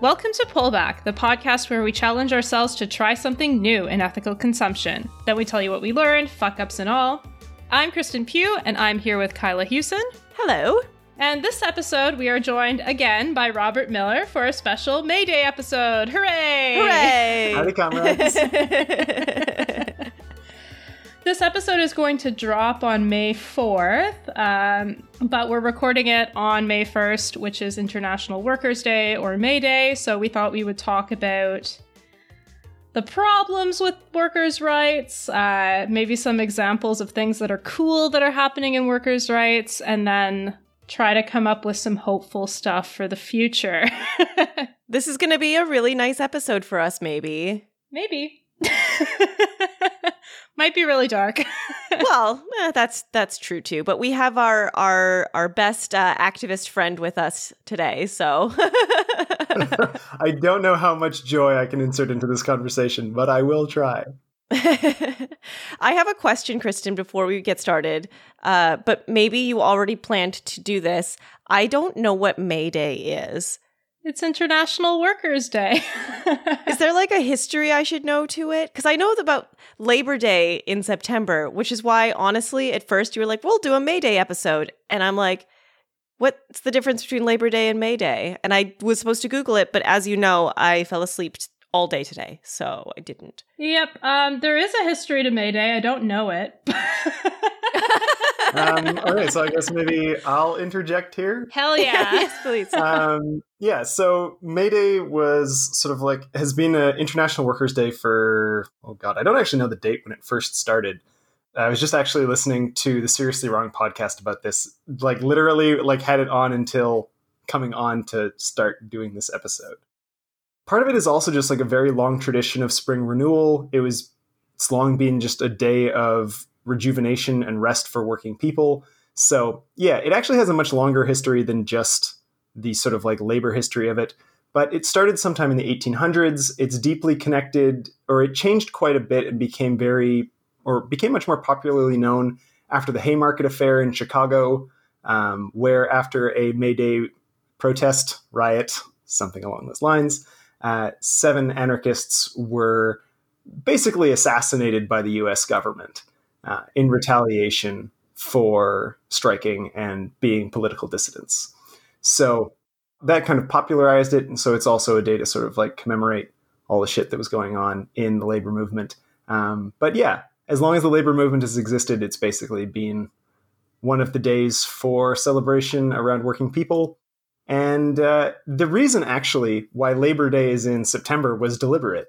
Welcome to Pullback, the podcast where we challenge ourselves to try something new in ethical consumption. Then we tell you what we learned, fuck ups and all. I'm Kristen Pugh, and I'm here with Kyla Hewson. Hello. And this episode, we are joined again by Robert Miller for a special May Day episode. Hooray! Hooray! Howdy, comrades. This episode is going to drop on May 4th, um, but we're recording it on May 1st, which is International Workers' Day or May Day. So we thought we would talk about the problems with workers' rights, uh, maybe some examples of things that are cool that are happening in workers' rights, and then try to come up with some hopeful stuff for the future. this is going to be a really nice episode for us, maybe. Maybe. Might be really dark. well, eh, that's that's true too. But we have our our our best uh, activist friend with us today, so I don't know how much joy I can insert into this conversation, but I will try. I have a question, Kristen, before we get started. Uh, but maybe you already planned to do this. I don't know what May Day is. It's International Workers' Day. is there like a history I should know to it? Because I know about Labor Day in September, which is why, honestly, at first you were like, we'll do a May Day episode. And I'm like, what's the difference between Labor Day and May Day? And I was supposed to Google it, but as you know, I fell asleep all day today, so I didn't. Yep. Um, there is a history to May Day. I don't know it. um, all right, so I guess maybe I'll interject here. Hell yeah! yes, please. Um, yeah, so May Day was sort of like has been an International Workers' Day for oh god, I don't actually know the date when it first started. I was just actually listening to the Seriously Wrong podcast about this. Like literally, like had it on until coming on to start doing this episode. Part of it is also just like a very long tradition of spring renewal. It was it's long been just a day of rejuvenation and rest for working people. So, yeah, it actually has a much longer history than just the sort of like labor history of it. But it started sometime in the 1800s. It's deeply connected, or it changed quite a bit and became very, or became much more popularly known after the Haymarket Affair in Chicago, um, where after a May Day protest, riot, something along those lines, uh, seven anarchists were basically assassinated by the US government uh, in retaliation for striking and being political dissidents. So that kind of popularized it. And so it's also a day to sort of like commemorate all the shit that was going on in the labor movement. Um, but yeah, as long as the labor movement has existed, it's basically been one of the days for celebration around working people. And uh, the reason actually why Labor Day is in September was deliberate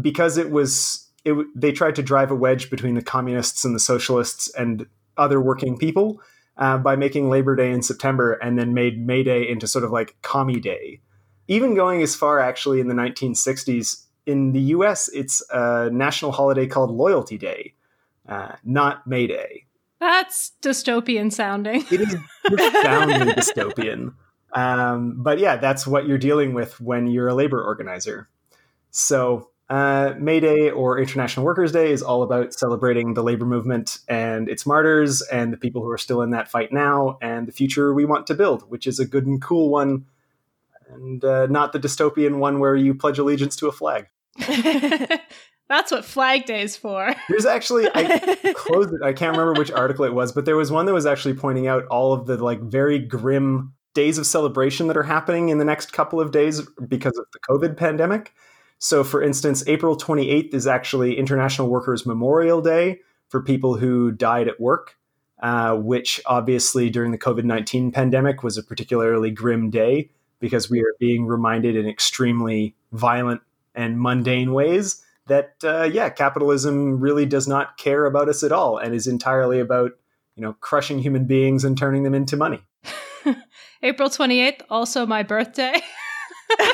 because it was it, they tried to drive a wedge between the communists and the socialists and other working people uh, by making Labor Day in September and then made May Day into sort of like Commie Day. Even going as far actually in the 1960s, in the US, it's a national holiday called Loyalty Day, uh, not May Day. That's dystopian sounding. it is profoundly dystopian. Um, but yeah, that's what you're dealing with when you're a labor organizer. So uh, May Day or International Workers' Day is all about celebrating the labor movement and its martyrs and the people who are still in that fight now and the future we want to build, which is a good and cool one and uh, not the dystopian one where you pledge allegiance to a flag. That's what Flag Day is for. There's actually I closed it. I can't remember which article it was, but there was one that was actually pointing out all of the like very grim days of celebration that are happening in the next couple of days because of the COVID pandemic. So, for instance, April 28th is actually International Workers Memorial Day for people who died at work, uh, which obviously during the COVID 19 pandemic was a particularly grim day because we are being reminded in extremely violent and mundane ways that, uh, yeah, capitalism really does not care about us at all and is entirely about, you know, crushing human beings and turning them into money. April 28th, also my birthday.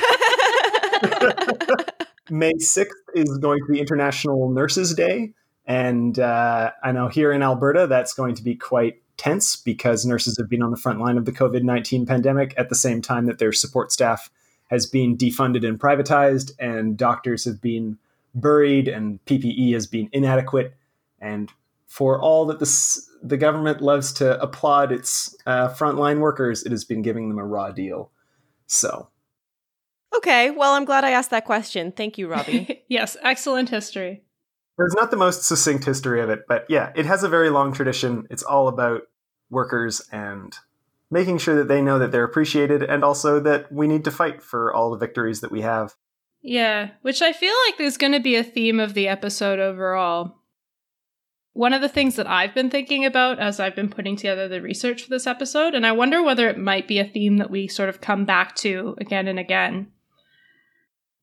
May 6th is going to be International Nurses Day. And uh, I know here in Alberta, that's going to be quite tense because nurses have been on the front line of the COVID 19 pandemic at the same time that their support staff has been defunded and privatized, and doctors have been buried, and PPE has been inadequate. And for all that this, the government loves to applaud its uh, frontline workers, it has been giving them a raw deal. So Okay, well, I'm glad I asked that question. Thank you, Robbie. yes, excellent history. There's not the most succinct history of it, but yeah, it has a very long tradition. It's all about workers and making sure that they know that they're appreciated and also that we need to fight for all the victories that we have. Yeah, which I feel like is going to be a theme of the episode overall. One of the things that I've been thinking about as I've been putting together the research for this episode, and I wonder whether it might be a theme that we sort of come back to again and again.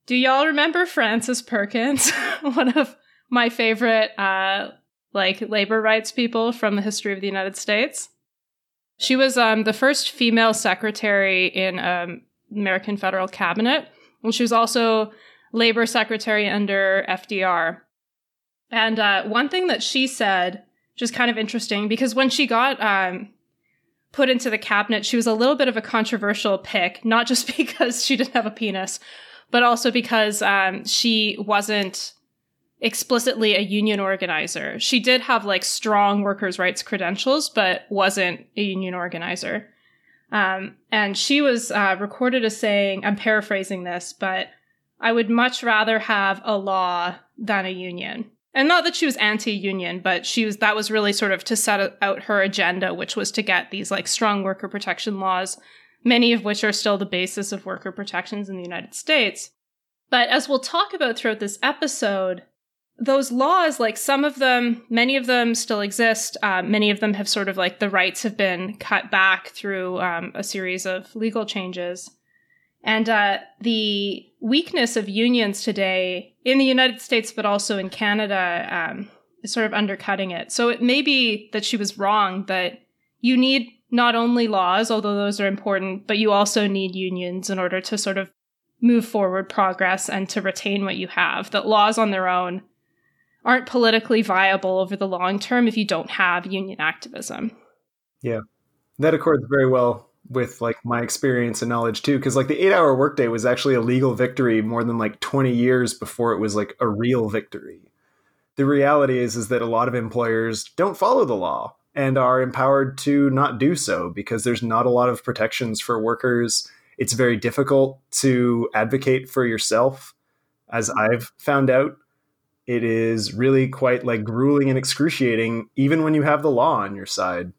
Do y'all remember Frances Perkins? One of my favorite uh like labor rights people from the history of the United States. She was um the first female secretary in um American federal cabinet, and she was also labor secretary under FDR. And uh, one thing that she said, which is kind of interesting, because when she got um, put into the cabinet, she was a little bit of a controversial pick, not just because she didn't have a penis, but also because um, she wasn't explicitly a union organizer. She did have like strong workers' rights credentials, but wasn't a union organizer. Um, and she was uh, recorded as saying, I'm paraphrasing this, but I would much rather have a law than a union. And not that she was anti-union, but she was that was really sort of to set out her agenda, which was to get these like strong worker protection laws, many of which are still the basis of worker protections in the United States. But as we'll talk about throughout this episode, those laws, like some of them, many of them still exist. Uh, many of them have sort of like the rights have been cut back through um, a series of legal changes. And uh, the weakness of unions today in the United States, but also in Canada, um, is sort of undercutting it. So it may be that she was wrong, that you need not only laws, although those are important, but you also need unions in order to sort of move forward progress and to retain what you have. That laws on their own aren't politically viable over the long term if you don't have union activism. Yeah. That accords very well with like my experience and knowledge too because like the 8 hour workday was actually a legal victory more than like 20 years before it was like a real victory. The reality is is that a lot of employers don't follow the law and are empowered to not do so because there's not a lot of protections for workers. It's very difficult to advocate for yourself as I've found out. It is really quite like grueling and excruciating even when you have the law on your side.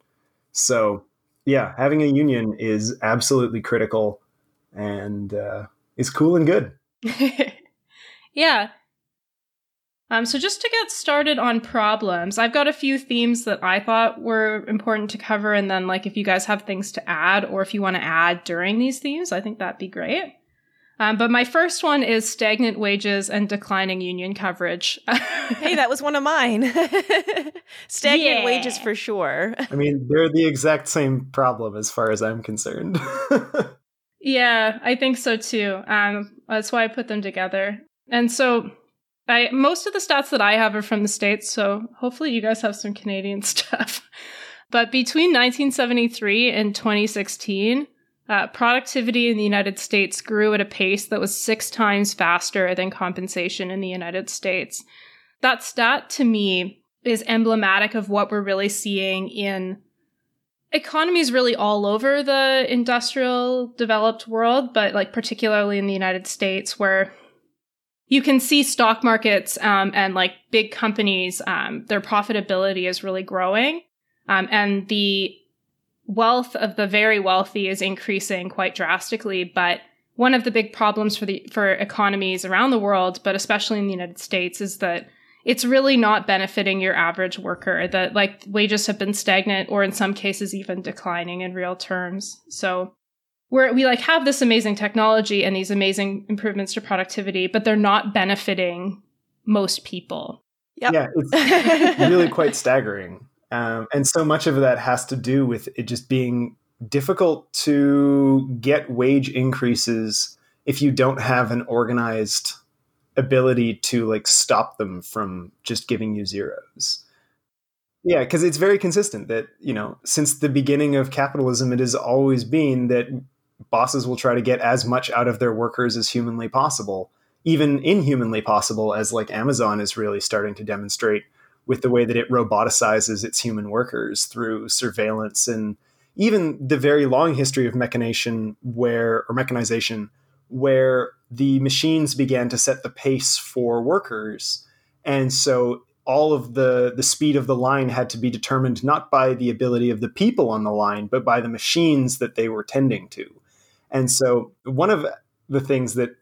So, yeah, having a union is absolutely critical and uh, is cool and good. yeah. Um, so just to get started on problems, I've got a few themes that I thought were important to cover, and then like if you guys have things to add, or if you want to add during these themes, I think that'd be great. Um, but my first one is stagnant wages and declining union coverage. hey, that was one of mine. stagnant yeah. wages for sure. I mean, they're the exact same problem as far as I'm concerned. yeah, I think so too. Um, that's why I put them together. And so, I most of the stats that I have are from the states. So hopefully, you guys have some Canadian stuff. But between 1973 and 2016 uh, productivity in the United States grew at a pace that was six times faster than compensation in the United States. That stat to me is emblematic of what we're really seeing in economies really all over the industrial developed world, but like particularly in the United States, where you can see stock markets um, and like big companies, um, their profitability is really growing. Um, and the wealth of the very wealthy is increasing quite drastically, but one of the big problems for the for economies around the world, but especially in the United States, is that it's really not benefiting your average worker. That like wages have been stagnant or in some cases even declining in real terms. So we're, we like have this amazing technology and these amazing improvements to productivity, but they're not benefiting most people. Yep. Yeah, it's really quite staggering. Um, and so much of that has to do with it just being difficult to get wage increases if you don't have an organized ability to like stop them from just giving you zeros. Yeah, because it's very consistent that, you know, since the beginning of capitalism, it has always been that bosses will try to get as much out of their workers as humanly possible, even inhumanly possible, as like Amazon is really starting to demonstrate with the way that it roboticizes its human workers through surveillance and even the very long history of mechanization where or mechanization where the machines began to set the pace for workers. And so all of the the speed of the line had to be determined not by the ability of the people on the line but by the machines that they were tending to and so one of the things that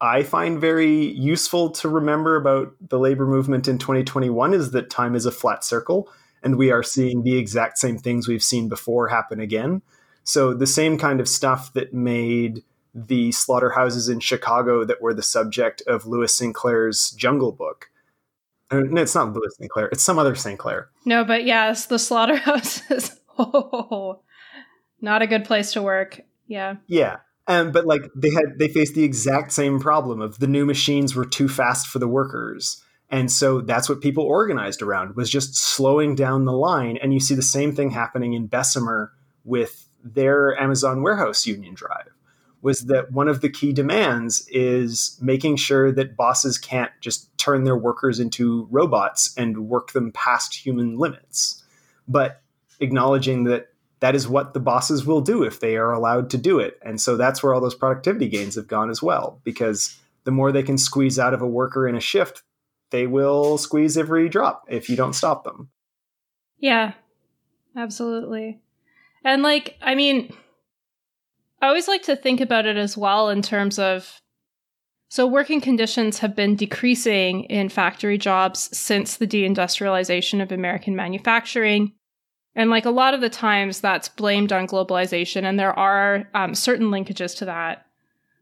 i find very useful to remember about the labor movement in 2021 is that time is a flat circle and we are seeing the exact same things we've seen before happen again so the same kind of stuff that made the slaughterhouses in chicago that were the subject of lewis sinclair's jungle book uh, no, it's not Lewis Sinclair. It's some other Sinclair. No, but yes, the slaughterhouses. oh, not a good place to work. Yeah. Yeah. Um, but like they had, they faced the exact same problem of the new machines were too fast for the workers, and so that's what people organized around was just slowing down the line. And you see the same thing happening in Bessemer with their Amazon warehouse union drive was that one of the key demands is making sure that bosses can't just turn their workers into robots and work them past human limits, but acknowledging that that is what the bosses will do if they are allowed to do it. And so that's where all those productivity gains have gone as well, because the more they can squeeze out of a worker in a shift, they will squeeze every drop if you don't stop them. Yeah, absolutely. And like, I mean, I always like to think about it as well in terms of so working conditions have been decreasing in factory jobs since the deindustrialization of American manufacturing. And like a lot of the times that's blamed on globalization, and there are um, certain linkages to that.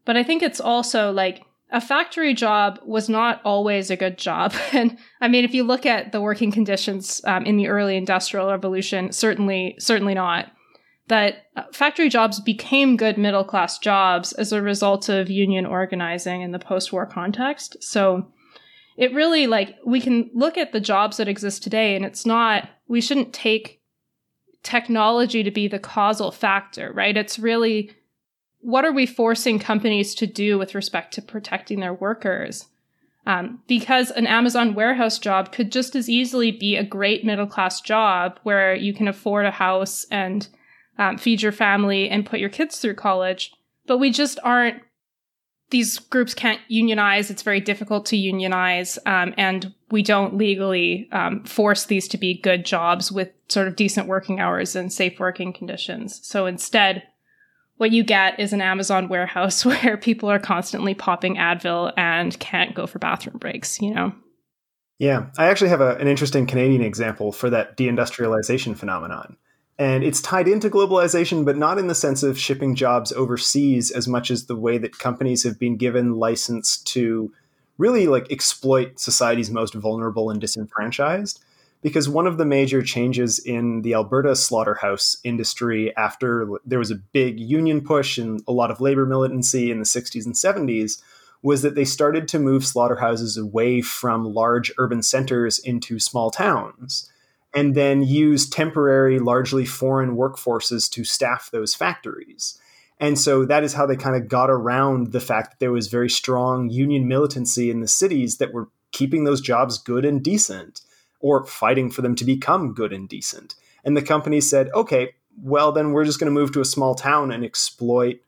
But I think it's also like a factory job was not always a good job. And I mean, if you look at the working conditions um, in the early industrial revolution, certainly, certainly not that uh, factory jobs became good middle class jobs as a result of union organizing in the post war context. So it really like we can look at the jobs that exist today and it's not, we shouldn't take technology to be the causal factor, right? It's really what are we forcing companies to do with respect to protecting their workers? Um, because an Amazon warehouse job could just as easily be a great middle class job where you can afford a house and um, feed your family, and put your kids through college. But we just aren't, these groups can't unionize. It's very difficult to unionize. Um, and we don't legally um, force these to be good jobs with sort of decent working hours and safe working conditions. So instead, what you get is an Amazon warehouse where people are constantly popping Advil and can't go for bathroom breaks, you know? Yeah, I actually have a, an interesting Canadian example for that deindustrialization phenomenon. And it's tied into globalization, but not in the sense of shipping jobs overseas as much as the way that companies have been given license to really like exploit society's most vulnerable and disenfranchised. Because one of the major changes in the Alberta slaughterhouse industry after there was a big union push and a lot of labor militancy in the 60s and 70s was that they started to move slaughterhouses away from large urban centers into small towns and then use temporary, largely foreign workforces to staff those factories. And so that is how they kind of got around the fact that there was very strong union militancy in the cities that were keeping those jobs good and decent or fighting for them to become good and decent. And the company said, okay, well, then we're just going to move to a small town and exploit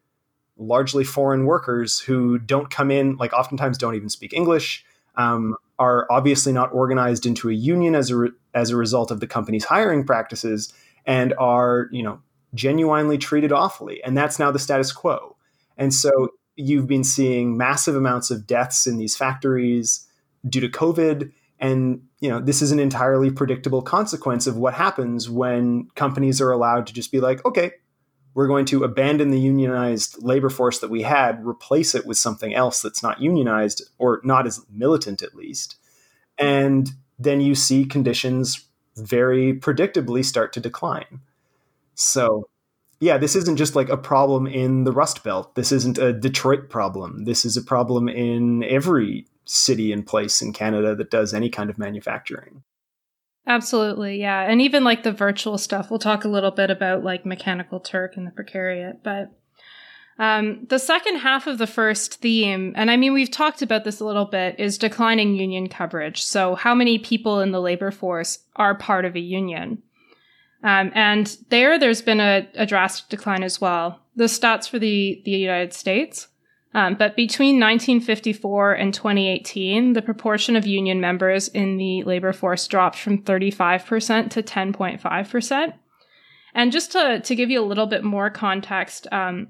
largely foreign workers who don't come in, like oftentimes don't even speak English, um, are obviously not organized into a union as a re- as a result of the company's hiring practices, and are you know genuinely treated awfully, and that's now the status quo. And so you've been seeing massive amounts of deaths in these factories due to COVID, and you know this is an entirely predictable consequence of what happens when companies are allowed to just be like, okay, we're going to abandon the unionized labor force that we had, replace it with something else that's not unionized or not as militant at least. And then you see conditions very predictably start to decline. So, yeah, this isn't just like a problem in the Rust Belt. This isn't a Detroit problem. This is a problem in every city and place in Canada that does any kind of manufacturing. Absolutely, yeah. And even like the virtual stuff, we'll talk a little bit about like Mechanical Turk and the Precariat. But um, the second half of the first theme, and I mean, we've talked about this a little bit, is declining union coverage. So, how many people in the labor force are part of a union? Um, and there, there's been a, a, drastic decline as well. The stats for the, the United States Um, but between 1954 and 2018, the proportion of union members in the labor force dropped from 35% to 10.5%. And just to, to give you a little bit more context, um,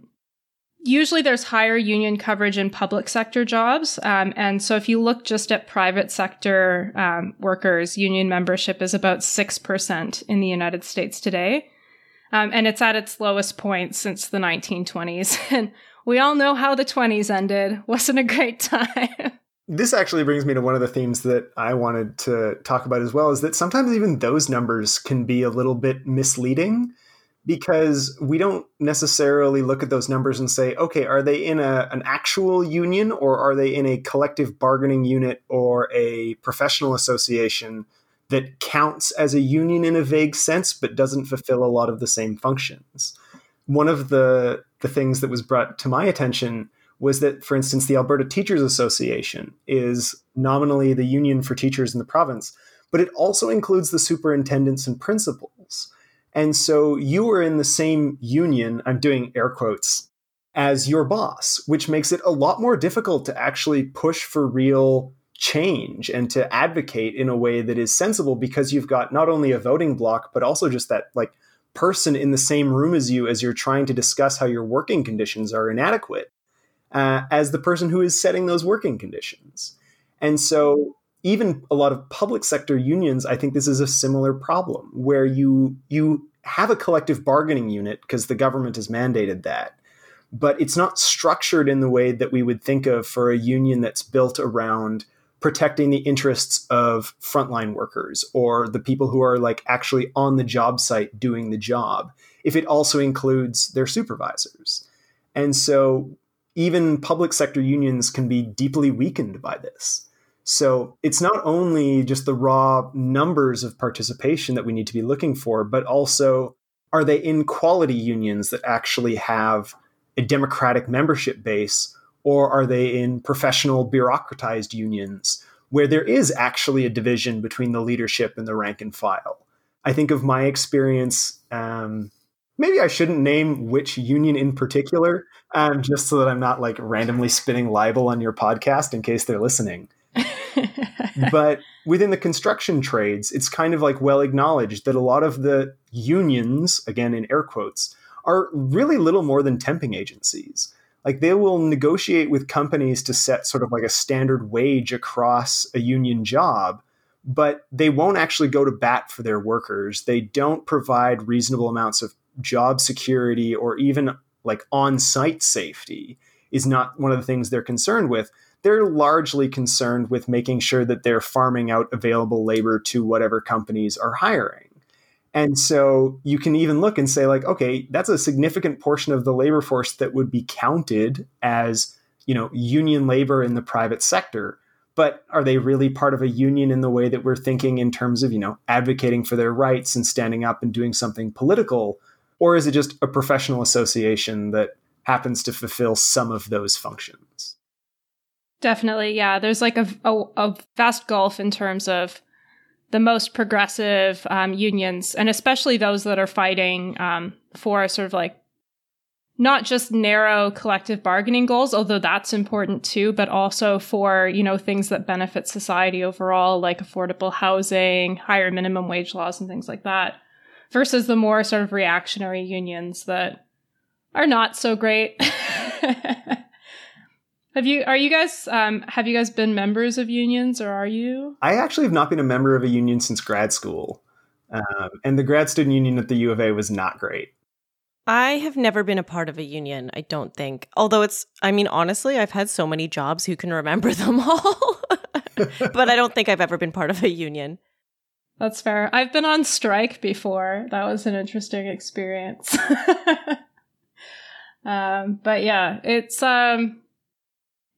usually there's higher union coverage in public sector jobs. Um, and so if you look just at private sector um, workers, union membership is about 6% in the United States today. Um, and it's at its lowest point since the 1920s. And we all know how the 20s ended. Wasn't a great time. this actually brings me to one of the themes that I wanted to talk about as well is that sometimes even those numbers can be a little bit misleading because we don't necessarily look at those numbers and say, okay, are they in a, an actual union or are they in a collective bargaining unit or a professional association that counts as a union in a vague sense but doesn't fulfill a lot of the same functions? One of the, the things that was brought to my attention was that, for instance, the Alberta Teachers Association is nominally the union for teachers in the province, but it also includes the superintendents and principals. And so you are in the same union, I'm doing air quotes, as your boss, which makes it a lot more difficult to actually push for real change and to advocate in a way that is sensible because you've got not only a voting block, but also just that like person in the same room as you as you're trying to discuss how your working conditions are inadequate uh, as the person who is setting those working conditions. And so even a lot of public sector unions, I think this is a similar problem where you you have a collective bargaining unit because the government has mandated that, but it's not structured in the way that we would think of for a union that's built around protecting the interests of frontline workers or the people who are like actually on the job site doing the job if it also includes their supervisors. And so even public sector unions can be deeply weakened by this. So it's not only just the raw numbers of participation that we need to be looking for, but also are they in quality unions that actually have a democratic membership base, or are they in professional bureaucratized unions where there is actually a division between the leadership and the rank and file? I think of my experience. Um, maybe I shouldn't name which union in particular, um, just so that I'm not like randomly spinning libel on your podcast in case they're listening. but within the construction trades, it's kind of like well acknowledged that a lot of the unions, again in air quotes, are really little more than temping agencies. Like they will negotiate with companies to set sort of like a standard wage across a union job, but they won't actually go to bat for their workers. They don't provide reasonable amounts of job security or even like on site safety, is not one of the things they're concerned with they're largely concerned with making sure that they're farming out available labor to whatever companies are hiring. And so you can even look and say, like, okay, that's a significant portion of the labor force that would be counted as, you know, union labor in the private sector. But are they really part of a union in the way that we're thinking in terms of, you know, advocating for their rights and standing up and doing something political? Or is it just a professional association that happens to fulfill some of those functions? Definitely, yeah. There's like a, a, a vast gulf in terms of the most progressive um, unions, and especially those that are fighting um, for sort of like not just narrow collective bargaining goals, although that's important too, but also for you know things that benefit society overall, like affordable housing, higher minimum wage laws, and things like that, versus the more sort of reactionary unions that are not so great. Have you are you guys um, have you guys been members of unions or are you? I actually have not been a member of a union since grad school, um, and the grad student union at the U of A was not great. I have never been a part of a union. I don't think. Although it's, I mean, honestly, I've had so many jobs. Who can remember them all? but I don't think I've ever been part of a union. That's fair. I've been on strike before. That was an interesting experience. um, but yeah, it's um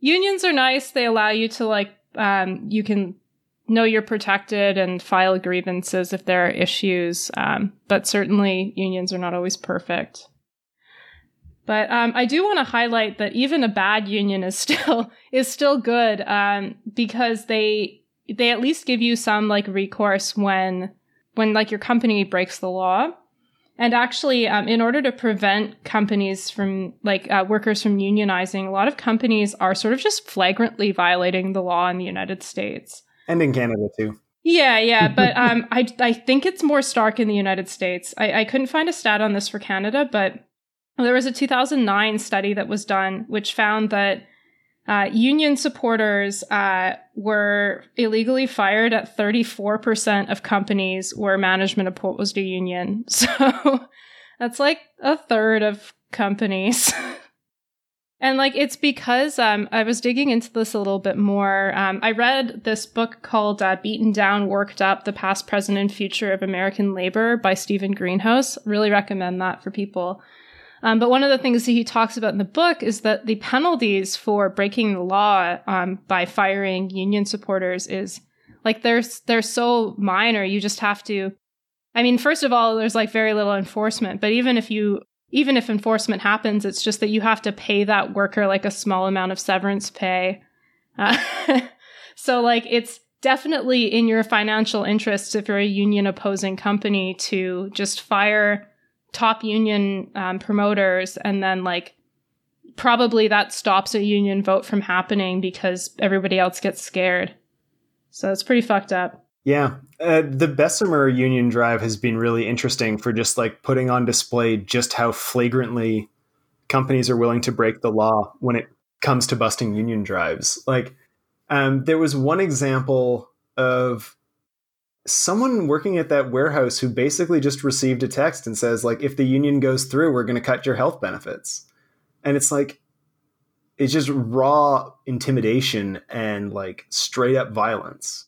unions are nice. They allow you to like um, you can know you're protected and file grievances if there are issues. Um, but certainly unions are not always perfect. But um, I do want to highlight that even a bad union is still is still good um, because they they at least give you some like recourse when when like your company breaks the law. And actually, um, in order to prevent companies from, like, uh, workers from unionizing, a lot of companies are sort of just flagrantly violating the law in the United States. And in Canada, too. Yeah, yeah, but um, I I think it's more stark in the United States. I, I couldn't find a stat on this for Canada, but there was a 2009 study that was done which found that uh, union supporters uh, were illegally fired at 34% of companies where management opposed a union. So that's like a third of companies. and like it's because um, I was digging into this a little bit more. Um, I read this book called uh, Beaten Down, Worked Up The Past, Present, and Future of American Labor by Steven Greenhouse. Really recommend that for people. Um, but one of the things that he talks about in the book is that the penalties for breaking the law um, by firing union supporters is like they're they're so minor. You just have to. I mean, first of all, there's like very little enforcement. But even if you even if enforcement happens, it's just that you have to pay that worker like a small amount of severance pay. Uh, so like it's definitely in your financial interests if you're a union opposing company to just fire top union um, promoters and then like probably that stops a union vote from happening because everybody else gets scared. So it's pretty fucked up. Yeah. Uh, the bessemer union drive has been really interesting for just like putting on display just how flagrantly companies are willing to break the law when it comes to busting union drives. Like um, there was one example of someone working at that warehouse who basically just received a text and says like if the union goes through we're going to cut your health benefits. And it's like it's just raw intimidation and like straight up violence.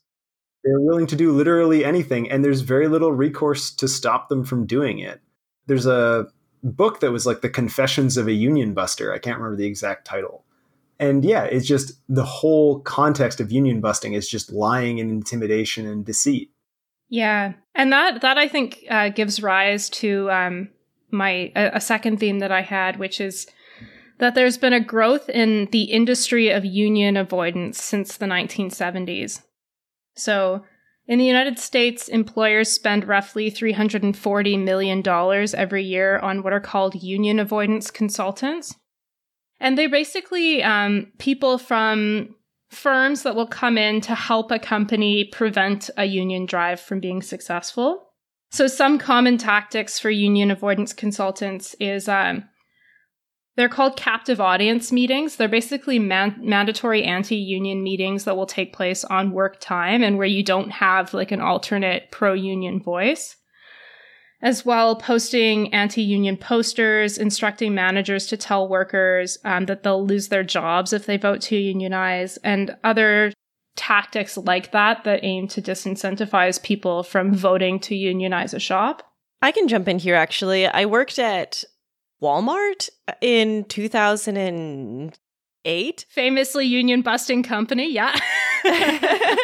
They're willing to do literally anything and there's very little recourse to stop them from doing it. There's a book that was like the confessions of a union buster. I can't remember the exact title. And yeah it's just the whole context of union busting is just lying and intimidation and deceit yeah, and that that I think uh, gives rise to um, my a, a second theme that I had, which is that there's been a growth in the industry of union avoidance since the 1970s. So, in the United States, employers spend roughly $340 million every year on what are called union avoidance consultants. And they basically um, people from firms that will come in to help a company prevent a union drive from being successful. So, some common tactics for union avoidance consultants is um, they're called captive audience meetings. They're basically man- mandatory anti union meetings that will take place on work time and where you don't have like an alternate pro union voice as well posting anti-union posters instructing managers to tell workers um, that they'll lose their jobs if they vote to unionize and other tactics like that that aim to disincentivize people from voting to unionize a shop. I can jump in here actually. I worked at walmart in 2008 famously union busting company yeah.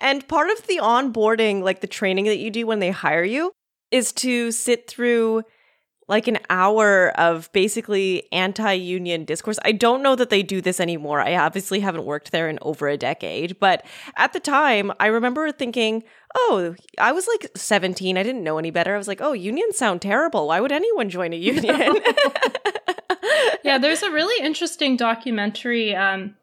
And part of the onboarding like the training that you do when they hire you is to sit through like an hour of basically anti-union discourse. I don't know that they do this anymore. I obviously haven't worked there in over a decade, but at the time, I remember thinking, "Oh, I was like 17. I didn't know any better. I was like, "Oh, unions sound terrible. Why would anyone join a union?" yeah, there's a really interesting documentary um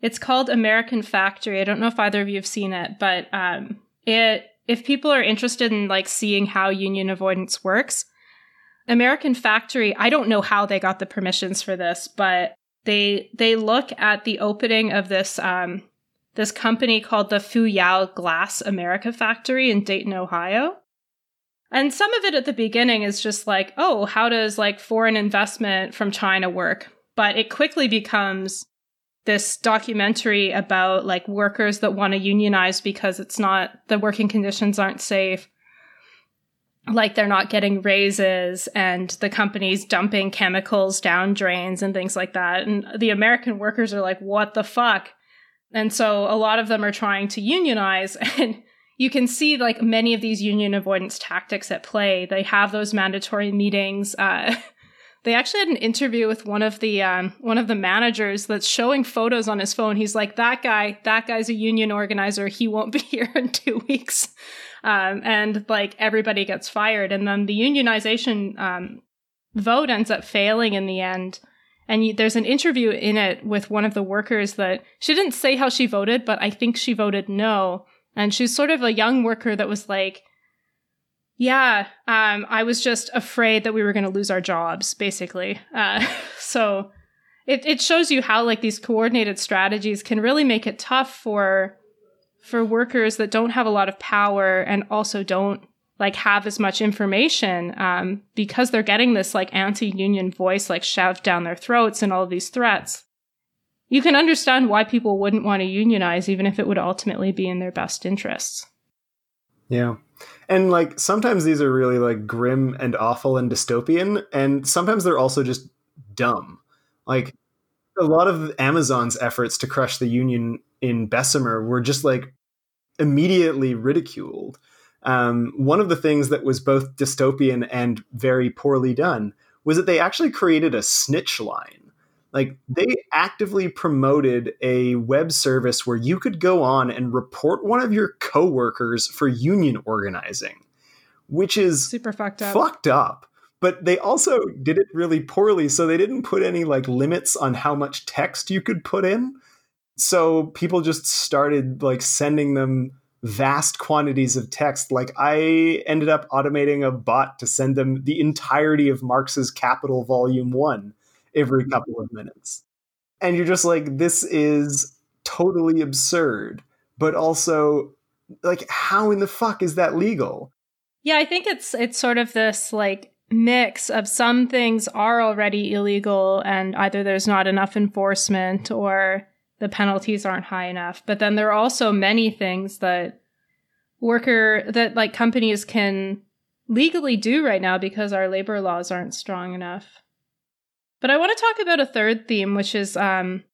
it's called American Factory. I don't know if either of you have seen it, but um it if people are interested in like seeing how union avoidance works, American Factory, I don't know how they got the permissions for this, but they they look at the opening of this um this company called the Fuyao Glass America Factory in Dayton, Ohio. And some of it at the beginning is just like, oh, how does like foreign investment from China work? But it quickly becomes this documentary about like workers that want to unionize because it's not the working conditions aren't safe. Like they're not getting raises and the company's dumping chemicals down drains and things like that. And the american workers are like what the fuck? And so a lot of them are trying to unionize and you can see like many of these union avoidance tactics at play. They have those mandatory meetings uh, they actually had an interview with one of the um, one of the managers that's showing photos on his phone. He's like, "That guy, that guy's a union organizer. He won't be here in two weeks." um, and like everybody gets fired, and then the unionization um, vote ends up failing in the end. And you, there's an interview in it with one of the workers that she didn't say how she voted, but I think she voted no. And she's sort of a young worker that was like, yeah, um, I was just afraid that we were going to lose our jobs, basically. Uh, so it, it shows you how like these coordinated strategies can really make it tough for for workers that don't have a lot of power and also don't like have as much information um, because they're getting this like anti-union voice like shoved down their throats and all of these threats. You can understand why people wouldn't want to unionize even if it would ultimately be in their best interests. Yeah and like sometimes these are really like grim and awful and dystopian and sometimes they're also just dumb like a lot of amazon's efforts to crush the union in bessemer were just like immediately ridiculed um, one of the things that was both dystopian and very poorly done was that they actually created a snitch line. Like they actively promoted a web service where you could go on and report one of your coworkers for union organizing, which is super fucked up. Fucked up. But they also did it really poorly, so they didn't put any like limits on how much text you could put in. So people just started like sending them vast quantities of text. Like I ended up automating a bot to send them the entirety of Marx's Capital Volume 1 every mm-hmm. couple of minutes. And you're just like, this is totally absurd. But also, like, how in the fuck is that legal? Yeah, I think it's it's sort of this like mix of some things are already illegal and either there's not enough enforcement or the penalties aren't high enough. But then there are also many things that worker that like companies can legally do right now because our labor laws aren't strong enough. But I want to talk about a third theme, which is um,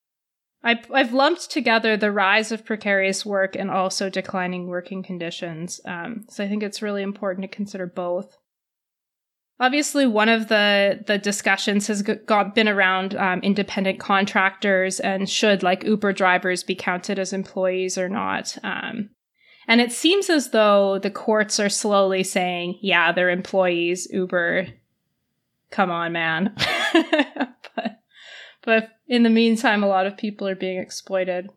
I, I've lumped together the rise of precarious work and also declining working conditions. Um, so I think it's really important to consider both. Obviously, one of the the discussions has got been around um, independent contractors and should like Uber drivers be counted as employees or not. Um, and it seems as though the courts are slowly saying, "Yeah, they're employees. Uber, come on, man." but but in the meantime, a lot of people are being exploited.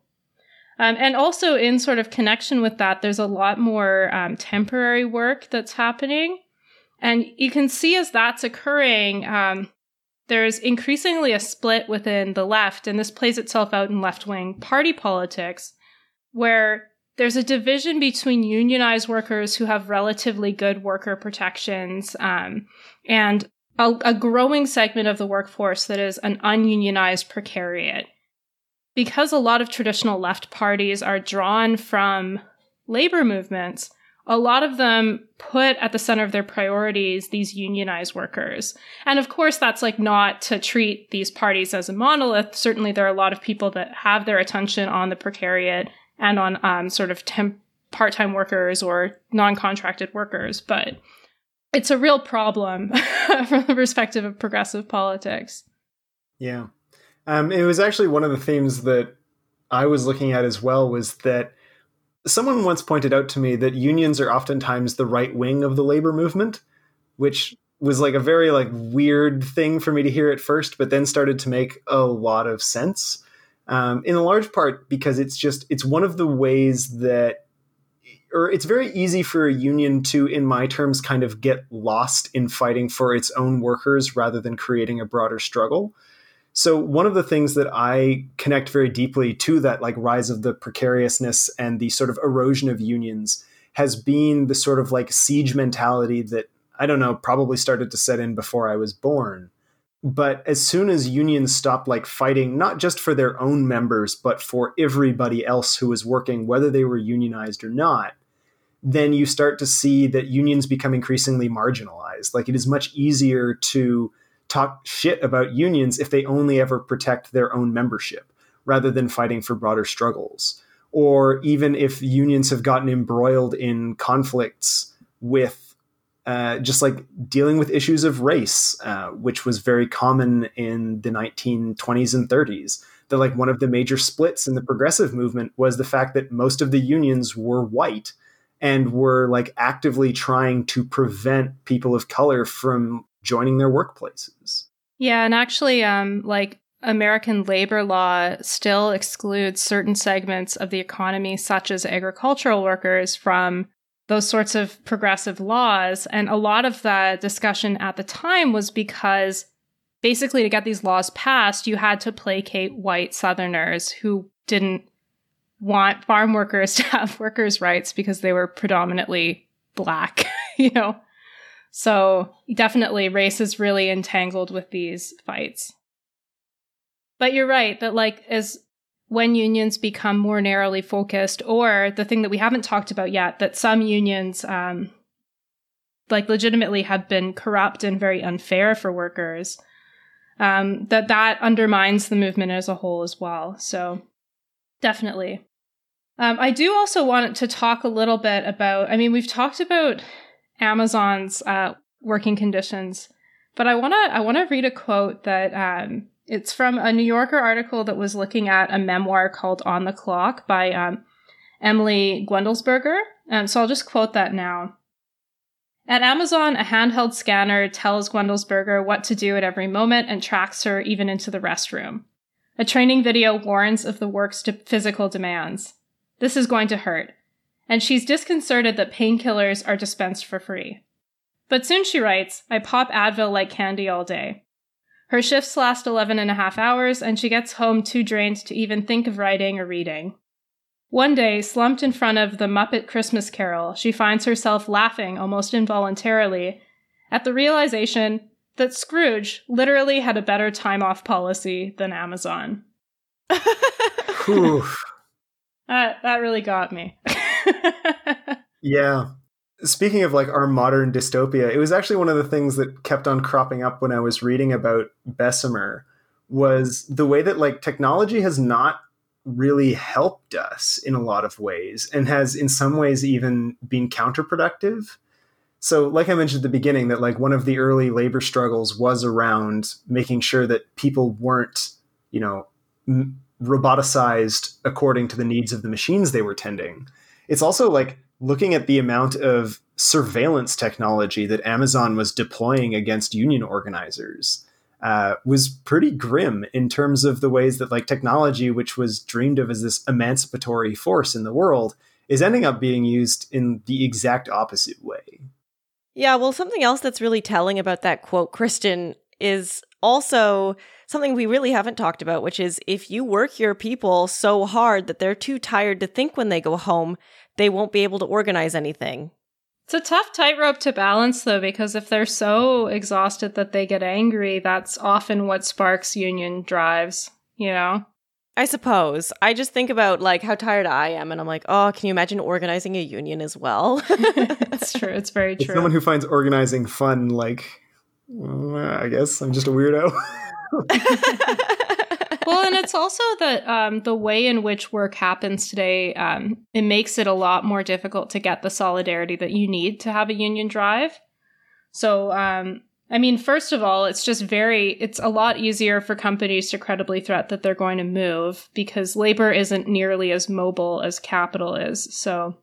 Um, and also, in sort of connection with that, there's a lot more um, temporary work that's happening. And you can see as that's occurring, um, there's increasingly a split within the left, and this plays itself out in left wing party politics, where there's a division between unionized workers who have relatively good worker protections um, and a, a growing segment of the workforce that is an ununionized precariat. Because a lot of traditional left parties are drawn from labor movements, a lot of them put at the center of their priorities these unionized workers. And of course, that's like not to treat these parties as a monolith. Certainly, there are a lot of people that have their attention on the precariat and on um, sort of temp part time workers or non contracted workers. But it's a real problem from the perspective of progressive politics. Yeah. Um, it was actually one of the themes that I was looking at as well was that Someone once pointed out to me that unions are oftentimes the right wing of the labor movement, which was like a very like weird thing for me to hear at first, but then started to make a lot of sense. Um, in a large part because it's just it's one of the ways that or it's very easy for a union to in my terms kind of get lost in fighting for its own workers rather than creating a broader struggle so one of the things that I connect very deeply to that like rise of the precariousness and the sort of erosion of unions has been the sort of like siege mentality that I don't know probably started to set in before I was born. But as soon as unions stopped like fighting not just for their own members but for everybody else who was working whether they were unionized or not, then you start to see that unions become increasingly marginalized. Like it is much easier to talk shit about unions if they only ever protect their own membership rather than fighting for broader struggles. Or even if unions have gotten embroiled in conflicts with uh, just like dealing with issues of race, uh, which was very common in the 1920s and 30s. That like one of the major splits in the progressive movement was the fact that most of the unions were white and were like actively trying to prevent people of color from joining their workplaces. Yeah, and actually, um, like American labor law still excludes certain segments of the economy, such as agricultural workers, from those sorts of progressive laws. And a lot of the discussion at the time was because basically to get these laws passed, you had to placate white Southerners who didn't want farm workers to have workers' rights because they were predominantly black, you know? So definitely race is really entangled with these fights. But you're right that like as when unions become more narrowly focused, or the thing that we haven't talked about yet, that some unions um, like legitimately have been corrupt and very unfair for workers, um, that that undermines the movement as a whole as well. So definitely. Um, I do also want to talk a little bit about. I mean, we've talked about Amazon's uh, working conditions, but I want to I want to read a quote that um, it's from a New Yorker article that was looking at a memoir called On the Clock by um, Emily Guendelsberger. And um, so I'll just quote that now. At Amazon, a handheld scanner tells Guendelsberger what to do at every moment and tracks her even into the restroom. A training video warns of the work's physical demands. This is going to hurt. And she's disconcerted that painkillers are dispensed for free. But soon she writes, I pop Advil like candy all day. Her shifts last 11 and a half hours, and she gets home too drained to even think of writing or reading. One day, slumped in front of the Muppet Christmas Carol, she finds herself laughing almost involuntarily at the realization that Scrooge literally had a better time off policy than Amazon. uh, that really got me. yeah speaking of like our modern dystopia, it was actually one of the things that kept on cropping up when I was reading about Bessemer was the way that like technology has not really helped us in a lot of ways and has in some ways even been counterproductive. So like I mentioned at the beginning that like one of the early labor struggles was around making sure that people weren't, you know, roboticized according to the needs of the machines they were tending. It's also like looking at the amount of surveillance technology that Amazon was deploying against union organizers uh, was pretty grim in terms of the ways that like technology, which was dreamed of as this emancipatory force in the world, is ending up being used in the exact opposite way. Yeah, well, something else that's really telling about that quote, Kristen, is also something we really haven't talked about, which is if you work your people so hard that they're too tired to think when they go home, they won't be able to organize anything. It's a tough tightrope to balance, though, because if they're so exhausted that they get angry, that's often what sparks union drives, you know? I suppose. I just think about like how tired I am, and I'm like, oh, can you imagine organizing a union as well? it's true. It's very true. It's someone who finds organizing fun, like, well, I guess I'm just a weirdo. well, and it's also that um, the way in which work happens today, um, it makes it a lot more difficult to get the solidarity that you need to have a union drive. So, um, I mean, first of all, it's just very, it's a lot easier for companies to credibly threat that they're going to move because labor isn't nearly as mobile as capital is. So,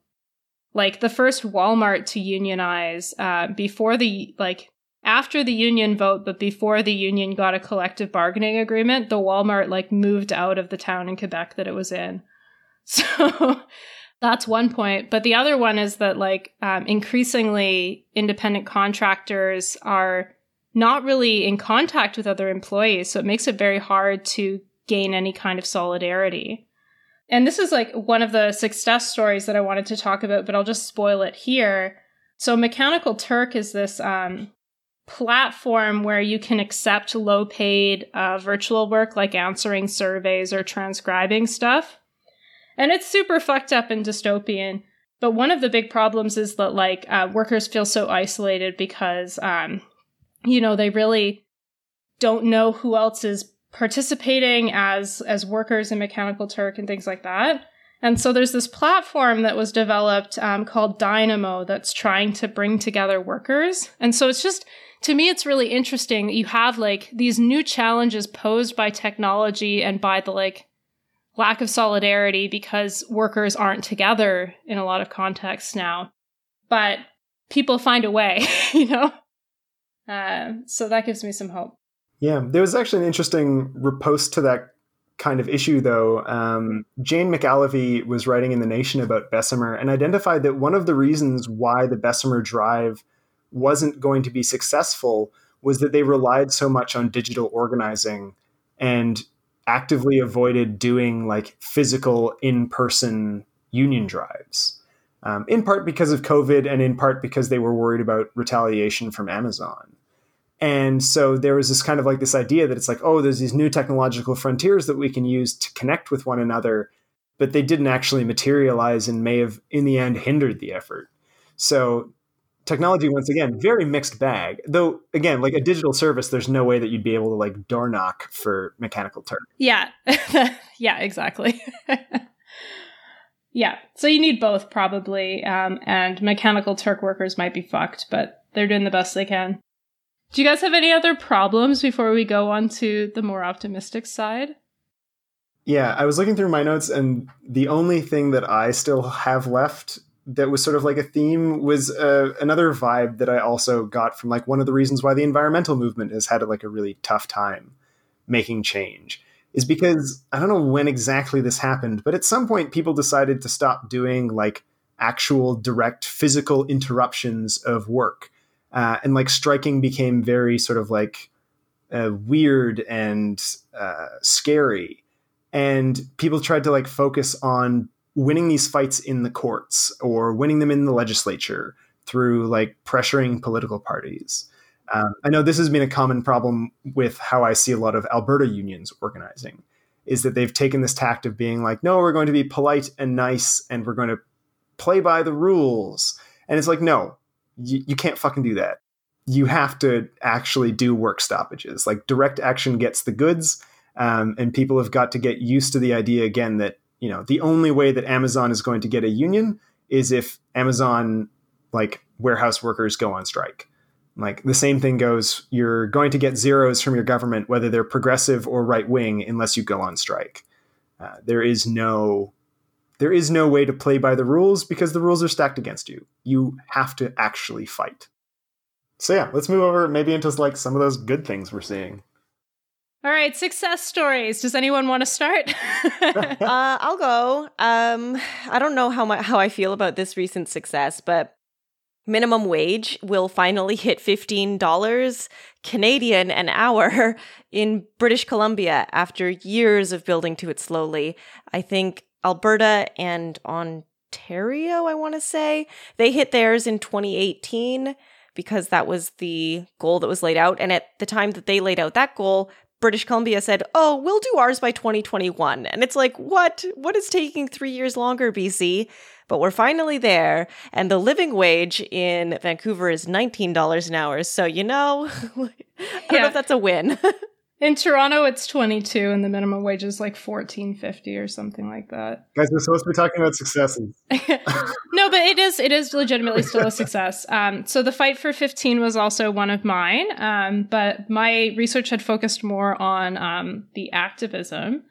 like the first Walmart to unionize uh, before the like after the union vote, but before the union got a collective bargaining agreement, the Walmart like moved out of the town in Quebec that it was in. So that's one point. But the other one is that like um, increasingly independent contractors are not really in contact with other employees. So it makes it very hard to gain any kind of solidarity. And this is like one of the success stories that I wanted to talk about, but I'll just spoil it here. So Mechanical Turk is this um, platform where you can accept low paid uh, virtual work like answering surveys or transcribing stuff. And it's super fucked up and dystopian. But one of the big problems is that like uh, workers feel so isolated because, um, you know, they really don't know who else is participating as as workers in Mechanical Turk and things like that. And so there's this platform that was developed um, called Dynamo that's trying to bring together workers. And so it's just to me, it's really interesting that you have like these new challenges posed by technology and by the like lack of solidarity because workers aren't together in a lot of contexts now. But people find a way, you know? Uh, so that gives me some hope. Yeah, there was actually an interesting riposte to that kind of issue, though. Um, Jane McAlevey was writing in The Nation about Bessemer and identified that one of the reasons why the Bessemer Drive wasn't going to be successful was that they relied so much on digital organizing and actively avoided doing like physical in person union drives. Um, in part because of COVID and in part because they were worried about retaliation from Amazon. And so there was this kind of like this idea that it's like, oh, there's these new technological frontiers that we can use to connect with one another, but they didn't actually materialize and may have, in the end, hindered the effort. So technology, once again, very mixed bag. Though, again, like a digital service, there's no way that you'd be able to like door knock for Mechanical Turk. Yeah. yeah, exactly. yeah. So you need both probably. Um, and Mechanical Turk workers might be fucked, but they're doing the best they can. Do you guys have any other problems before we go on to the more optimistic side? Yeah, I was looking through my notes, and the only thing that I still have left that was sort of like a theme was uh, another vibe that I also got from like one of the reasons why the environmental movement has had like a really tough time making change is because I don't know when exactly this happened, but at some point people decided to stop doing like actual direct physical interruptions of work uh, and like striking became very sort of like uh, weird and uh, scary. And people tried to like focus on winning these fights in the courts or winning them in the legislature through like pressuring political parties um, i know this has been a common problem with how i see a lot of alberta unions organizing is that they've taken this tact of being like no we're going to be polite and nice and we're going to play by the rules and it's like no you, you can't fucking do that. You have to actually do work stoppages. Like direct action gets the goods, um, and people have got to get used to the idea again that you know the only way that Amazon is going to get a union is if Amazon like warehouse workers go on strike. Like the same thing goes, you're going to get zeros from your government, whether they're progressive or right wing, unless you go on strike. Uh, there is no there is no way to play by the rules because the rules are stacked against you. You have to actually fight. So yeah, let's move over maybe into like some of those good things we're seeing. All right, success stories. Does anyone want to start? uh, I'll go. Um, I don't know how my, how I feel about this recent success, but minimum wage will finally hit $15 Canadian an hour in British Columbia after years of building to it slowly. I think Alberta and Ontario, I want to say. They hit theirs in 2018 because that was the goal that was laid out. And at the time that they laid out that goal, British Columbia said, "Oh, we'll do ours by 2021." And it's like, "What? What is taking 3 years longer, BC?" But we're finally there, and the living wage in Vancouver is $19 an hour. So, you know, I don't yeah. know if that's a win. In Toronto, it's 22 and the minimum wage is like 14.50 or something like that. Guys, we're supposed to be talking about successes. no, but it is it is legitimately still a success. Um, so the fight for 15 was also one of mine, um, but my research had focused more on um, the activism.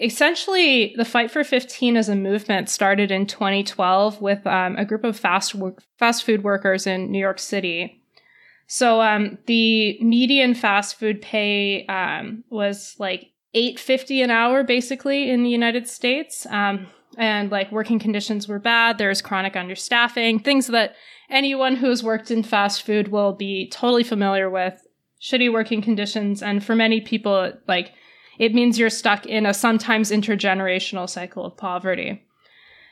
Essentially, the fight for 15 as a movement started in 2012 with um, a group of fast fast food workers in New York City so um, the median fast food pay um, was like eight fifty an hour, basically in the United States. Um, and like working conditions were bad. There's chronic understaffing, things that anyone who's worked in fast food will be totally familiar with. Shitty working conditions, and for many people, like it means you're stuck in a sometimes intergenerational cycle of poverty.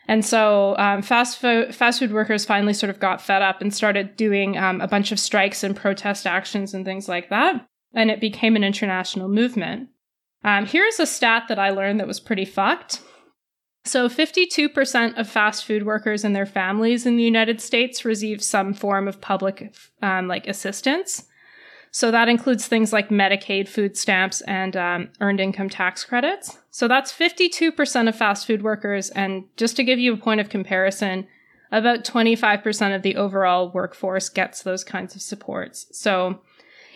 And so um, fast, food, fast food workers finally sort of got fed up and started doing um, a bunch of strikes and protest actions and things like that. And it became an international movement. Um, here's a stat that I learned that was pretty fucked. So, 52% of fast food workers and their families in the United States receive some form of public um, like assistance. So that includes things like Medicaid, food stamps, and um, earned income tax credits. So that's 52% of fast food workers. And just to give you a point of comparison, about 25% of the overall workforce gets those kinds of supports. So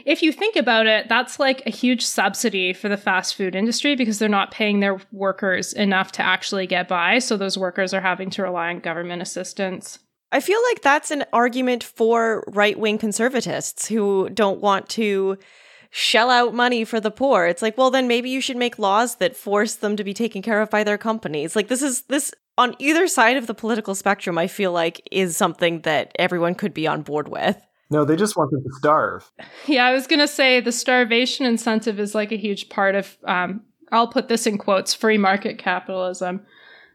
if you think about it, that's like a huge subsidy for the fast food industry because they're not paying their workers enough to actually get by. So those workers are having to rely on government assistance. I feel like that's an argument for right wing conservatists who don't want to shell out money for the poor. It's like, well, then maybe you should make laws that force them to be taken care of by their companies. Like, this is this on either side of the political spectrum, I feel like is something that everyone could be on board with. No, they just want them to starve. Yeah, I was going to say the starvation incentive is like a huge part of, um, I'll put this in quotes, free market capitalism,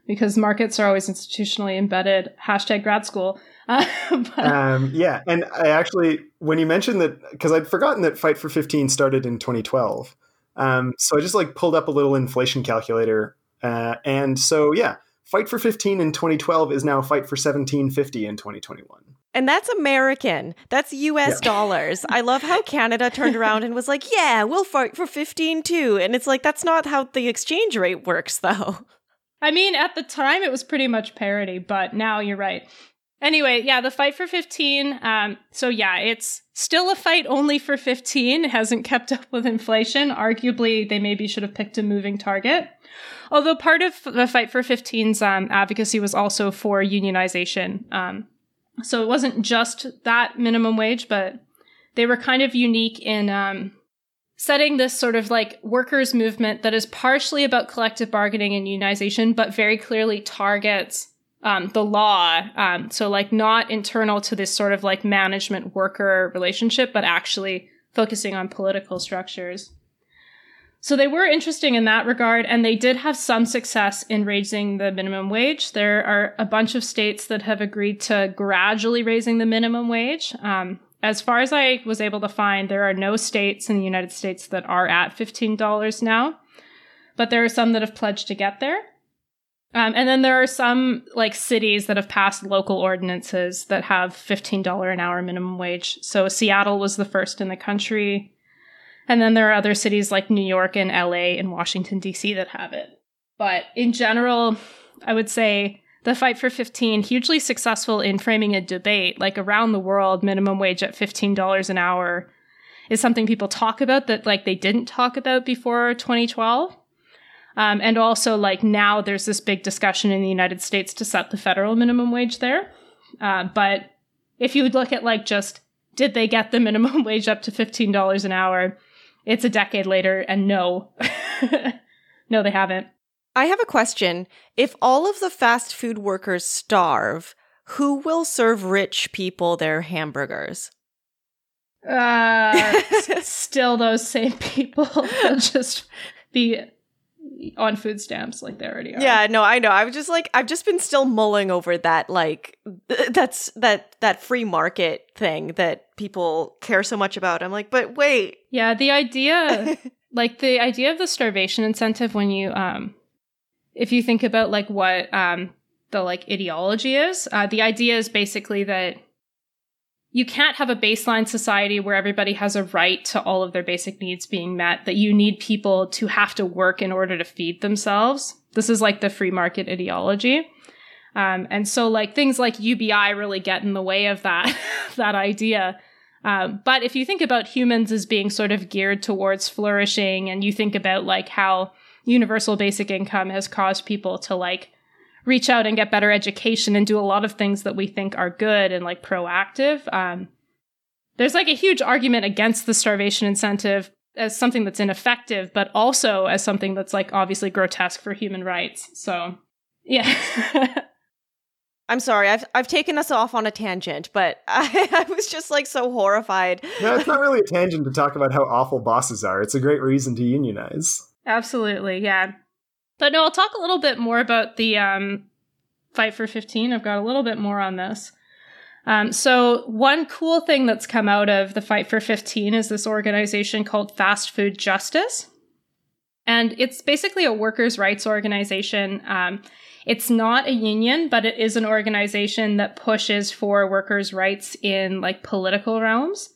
because markets are always institutionally embedded. Hashtag grad school. Uh, but, um, yeah, and I actually, when you mentioned that, because I'd forgotten that Fight for 15 started in 2012. Um, so I just like pulled up a little inflation calculator. Uh, and so, yeah, Fight for 15 in 2012 is now Fight for 1750 in 2021. And that's American. That's US yeah. dollars. I love how Canada turned around and was like, yeah, we'll fight for 15 too. And it's like, that's not how the exchange rate works, though. I mean, at the time, it was pretty much parody, but now you're right. Anyway, yeah, the fight for 15. Um, so, yeah, it's still a fight only for 15. It hasn't kept up with inflation. Arguably, they maybe should have picked a moving target. Although part of the fight for 15's um, advocacy was also for unionization. Um, so it wasn't just that minimum wage, but they were kind of unique in um, setting this sort of like workers' movement that is partially about collective bargaining and unionization, but very clearly targets um, the law. Um, so, like, not internal to this sort of like management worker relationship, but actually focusing on political structures. So they were interesting in that regard, and they did have some success in raising the minimum wage. There are a bunch of states that have agreed to gradually raising the minimum wage. Um, as far as I was able to find, there are no states in the United States that are at $15 now, but there are some that have pledged to get there. Um, and then there are some like cities that have passed local ordinances that have $15 an hour minimum wage. So Seattle was the first in the country. And then there are other cities like New York and LA and Washington, D.C. that have it. But in general, I would say the fight for 15 hugely successful in framing a debate like around the world minimum wage at $15 an hour is something people talk about that like they didn't talk about before 2012 um, and also like now there's this big discussion in the united states to set the federal minimum wage there. Uh, but if you look at like just did they get the minimum wage up to $15 an hour? It's a decade later, and no, no, they haven't. I have a question. If all of the fast food workers starve, who will serve rich people their hamburgers? Uh, still those same people. They'll just be on food stamps like they already are. Yeah, no, I know. I was just like I've just been still mulling over that like that's that that free market thing that people care so much about. I'm like, but wait. Yeah, the idea like the idea of the starvation incentive when you um if you think about like what um the like ideology is, uh, the idea is basically that you can't have a baseline society where everybody has a right to all of their basic needs being met, that you need people to have to work in order to feed themselves. This is like the free market ideology. Um, and so like things like UBI really get in the way of that, that idea. Um, but if you think about humans as being sort of geared towards flourishing and you think about like how universal basic income has caused people to like reach out and get better education and do a lot of things that we think are good and like proactive. Um, there's like a huge argument against the starvation incentive as something that's ineffective, but also as something that's like obviously grotesque for human rights. So, yeah. I'm sorry, I've I've taken us off on a tangent, but I, I, was just like so horrified. No, it's not really a tangent to talk about how awful bosses are. It's a great reason to unionize. Absolutely, yeah. But no, I'll talk a little bit more about the um, Fight for 15. I've got a little bit more on this. Um, so, one cool thing that's come out of the Fight for 15 is this organization called Fast Food Justice. And it's basically a workers' rights organization. Um, it's not a union, but it is an organization that pushes for workers' rights in like political realms.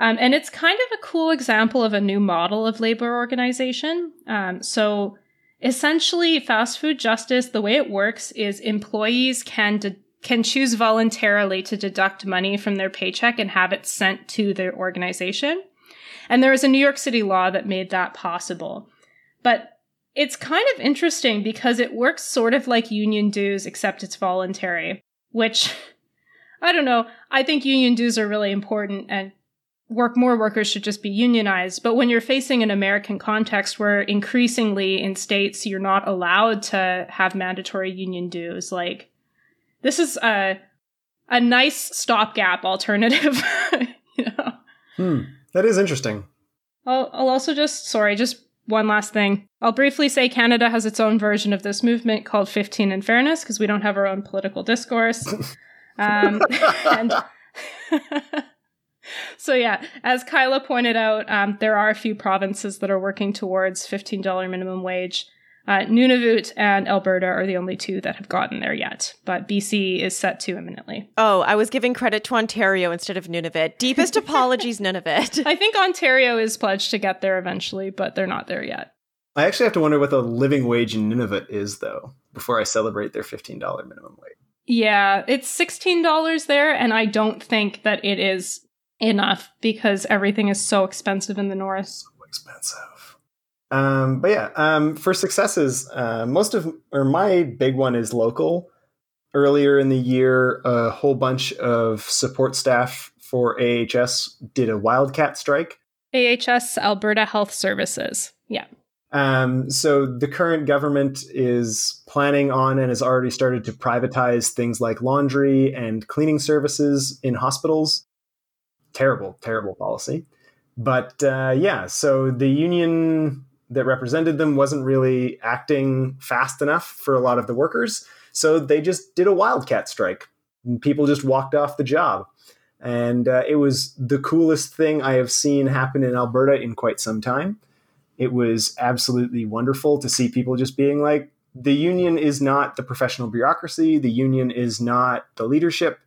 Um, and it's kind of a cool example of a new model of labor organization. Um, so, Essentially, fast food justice, the way it works is employees can de- can choose voluntarily to deduct money from their paycheck and have it sent to their organization. And there was a New York City law that made that possible. But it's kind of interesting because it works sort of like union dues, except it's voluntary, which I don't know. I think union dues are really important and work more workers should just be unionized. But when you're facing an American context where increasingly in states you're not allowed to have mandatory union dues, like this is a a nice stopgap alternative. you know? Hmm. That is interesting. I'll, I'll also just sorry, just one last thing. I'll briefly say Canada has its own version of this movement called 15 in Fairness because we don't have our own political discourse. um, and so, yeah, as Kyla pointed out, um, there are a few provinces that are working towards $15 minimum wage. Uh, Nunavut and Alberta are the only two that have gotten there yet, but BC is set to imminently. Oh, I was giving credit to Ontario instead of Nunavut. Deepest apologies, Nunavut. I think Ontario is pledged to get there eventually, but they're not there yet. I actually have to wonder what the living wage in Nunavut is, though, before I celebrate their $15 minimum wage. Yeah, it's $16 there, and I don't think that it is enough because everything is so expensive in the north. So expensive. Um, but yeah, um, for successes, uh, most of or my big one is local. Earlier in the year, a whole bunch of support staff for AHS did a wildcat strike. AHS Alberta Health Services. Yeah. Um, so the current government is planning on and has already started to privatize things like laundry and cleaning services in hospitals. Terrible, terrible policy. But uh, yeah, so the union that represented them wasn't really acting fast enough for a lot of the workers. So they just did a wildcat strike. People just walked off the job. And uh, it was the coolest thing I have seen happen in Alberta in quite some time. It was absolutely wonderful to see people just being like, the union is not the professional bureaucracy, the union is not the leadership.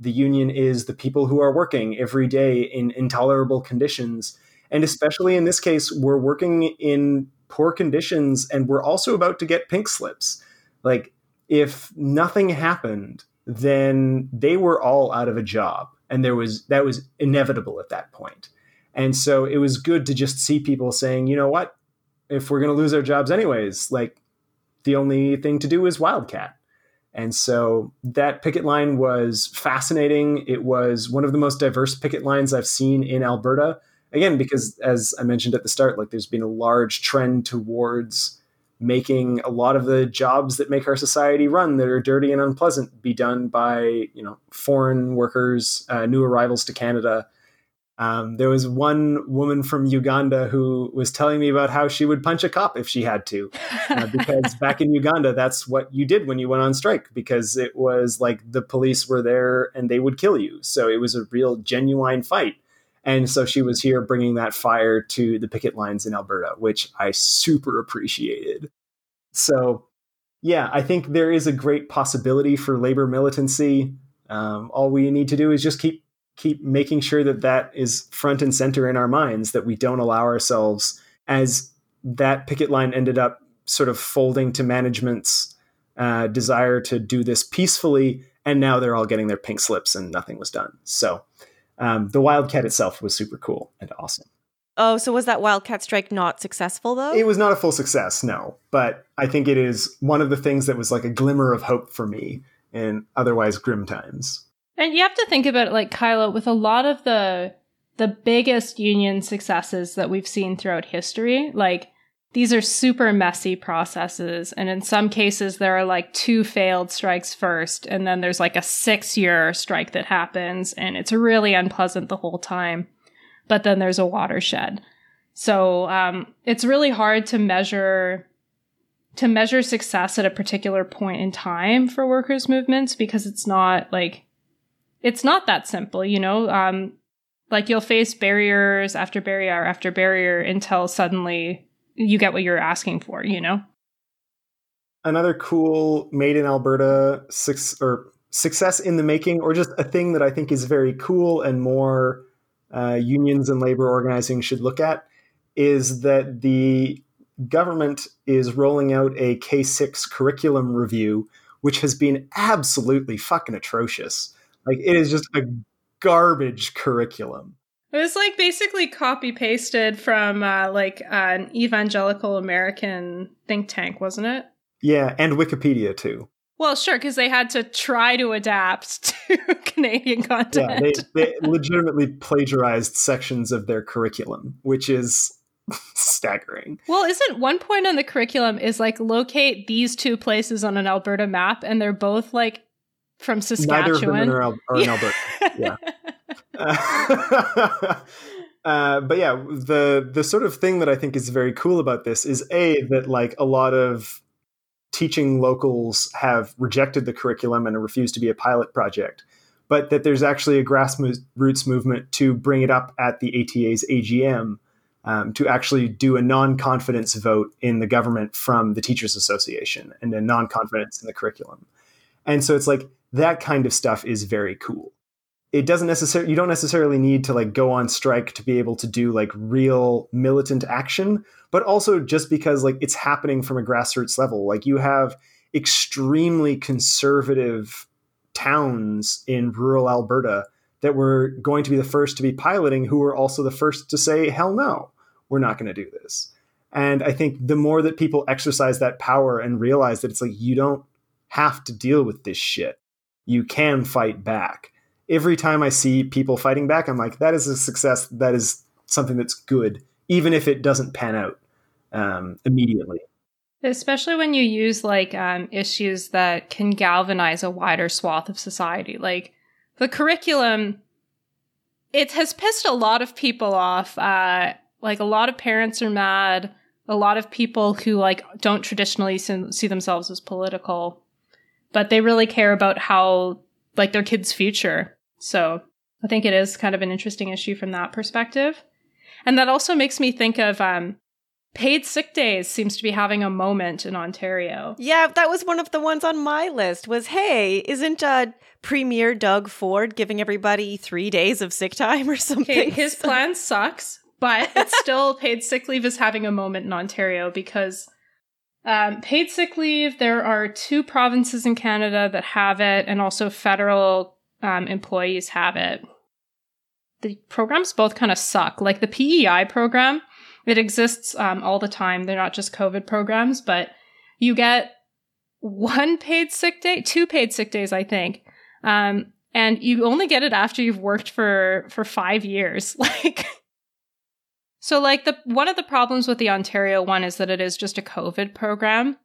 The union is the people who are working every day in intolerable conditions and especially in this case, we're working in poor conditions and we're also about to get pink slips. Like, if nothing happened, then they were all out of a job. And there was that was inevitable at that point. And so it was good to just see people saying, you know what? If we're going to lose our jobs anyways, like the only thing to do is Wildcat. And so that picket line was fascinating. It was one of the most diverse picket lines I've seen in Alberta again because as i mentioned at the start like there's been a large trend towards making a lot of the jobs that make our society run that are dirty and unpleasant be done by you know foreign workers uh, new arrivals to canada um, there was one woman from Uganda who was telling me about how she would punch a cop if she had to, uh, because back in Uganda, that's what you did when you went on strike, because it was like the police were there and they would kill you. So it was a real genuine fight. And so she was here bringing that fire to the picket lines in Alberta, which I super appreciated. So, yeah, I think there is a great possibility for labor militancy. Um, all we need to do is just keep keep making sure that that is front and center in our minds. That we don't allow ourselves, as that picket line ended up sort of folding to management's uh, desire to do this peacefully, and now they're all getting their pink slips and nothing was done. So um, the Wildcat itself was super cool and awesome. Oh, so was that Wildcat strike not successful though? It was not a full success, no. But I think it is one of the things that was like a glimmer of hope for me in otherwise grim times. And you have to think about it like Kyla, with a lot of the the biggest union successes that we've seen throughout history, like these are super messy processes. And in some cases, there are like two failed strikes first, and then there's like a six year strike that happens, and it's really unpleasant the whole time. But then there's a watershed. So um, it's really hard to measure to measure success at a particular point in time for workers movements because it's not like it's not that simple you know um, like you'll face barriers after barrier after barrier until suddenly you get what you're asking for, you know? Another cool made in Alberta six, or success in the making, or just a thing that I think is very cool and more uh, unions and labor organizing should look at is that the government is rolling out a K6 curriculum review, which has been absolutely fucking atrocious. Like, it is just a garbage curriculum. It was like basically copy pasted from uh, like an evangelical American think tank, wasn't it? Yeah, and Wikipedia too. Well, sure, because they had to try to adapt to Canadian content. Yeah, they, they legitimately plagiarized sections of their curriculum, which is staggering. Well, isn't one point on the curriculum is like locate these two places on an Alberta map, and they're both like from Saskatchewan. Neither of them are, in Alberta. yeah. uh, but yeah, the the sort of thing that I think is very cool about this is a that like a lot of teaching locals have rejected the curriculum and refused to be a pilot project, but that there's actually a grassroots movement to bring it up at the ATA's AGM um, to actually do a non-confidence vote in the government from the teachers association and a non-confidence in the curriculum and so it's like that kind of stuff is very cool. It doesn't necessarily you don't necessarily need to like go on strike to be able to do like real militant action but also just because like it's happening from a grassroots level. Like you have extremely conservative towns in rural alberta that were going to be the first to be piloting who were also the first to say hell no we're not going to do this. And i think the more that people exercise that power and realize that it's like you don't have to deal with this shit you can fight back every time i see people fighting back i'm like that is a success that is something that's good even if it doesn't pan out um, immediately Especially when you use like um, issues that can galvanize a wider swath of society. Like the curriculum, it has pissed a lot of people off. Uh, like a lot of parents are mad. A lot of people who like don't traditionally see themselves as political, but they really care about how like their kids' future. So I think it is kind of an interesting issue from that perspective. And that also makes me think of um, paid sick days seems to be having a moment in Ontario. Yeah, that was one of the ones on my list was hey, isn't uh Premier Doug Ford giving everybody 3 days of sick time or something? Okay, his plan sucks, but it's still paid sick leave is having a moment in Ontario because um, paid sick leave, there are two provinces in Canada that have it, and also federal um, employees have it. The programs both kind of suck. Like the PEI program, it exists um, all the time. They're not just COVID programs, but you get one paid sick day, two paid sick days, I think. Um, and you only get it after you've worked for for five years. Like, so like the one of the problems with the Ontario one is that it is just a COVID program,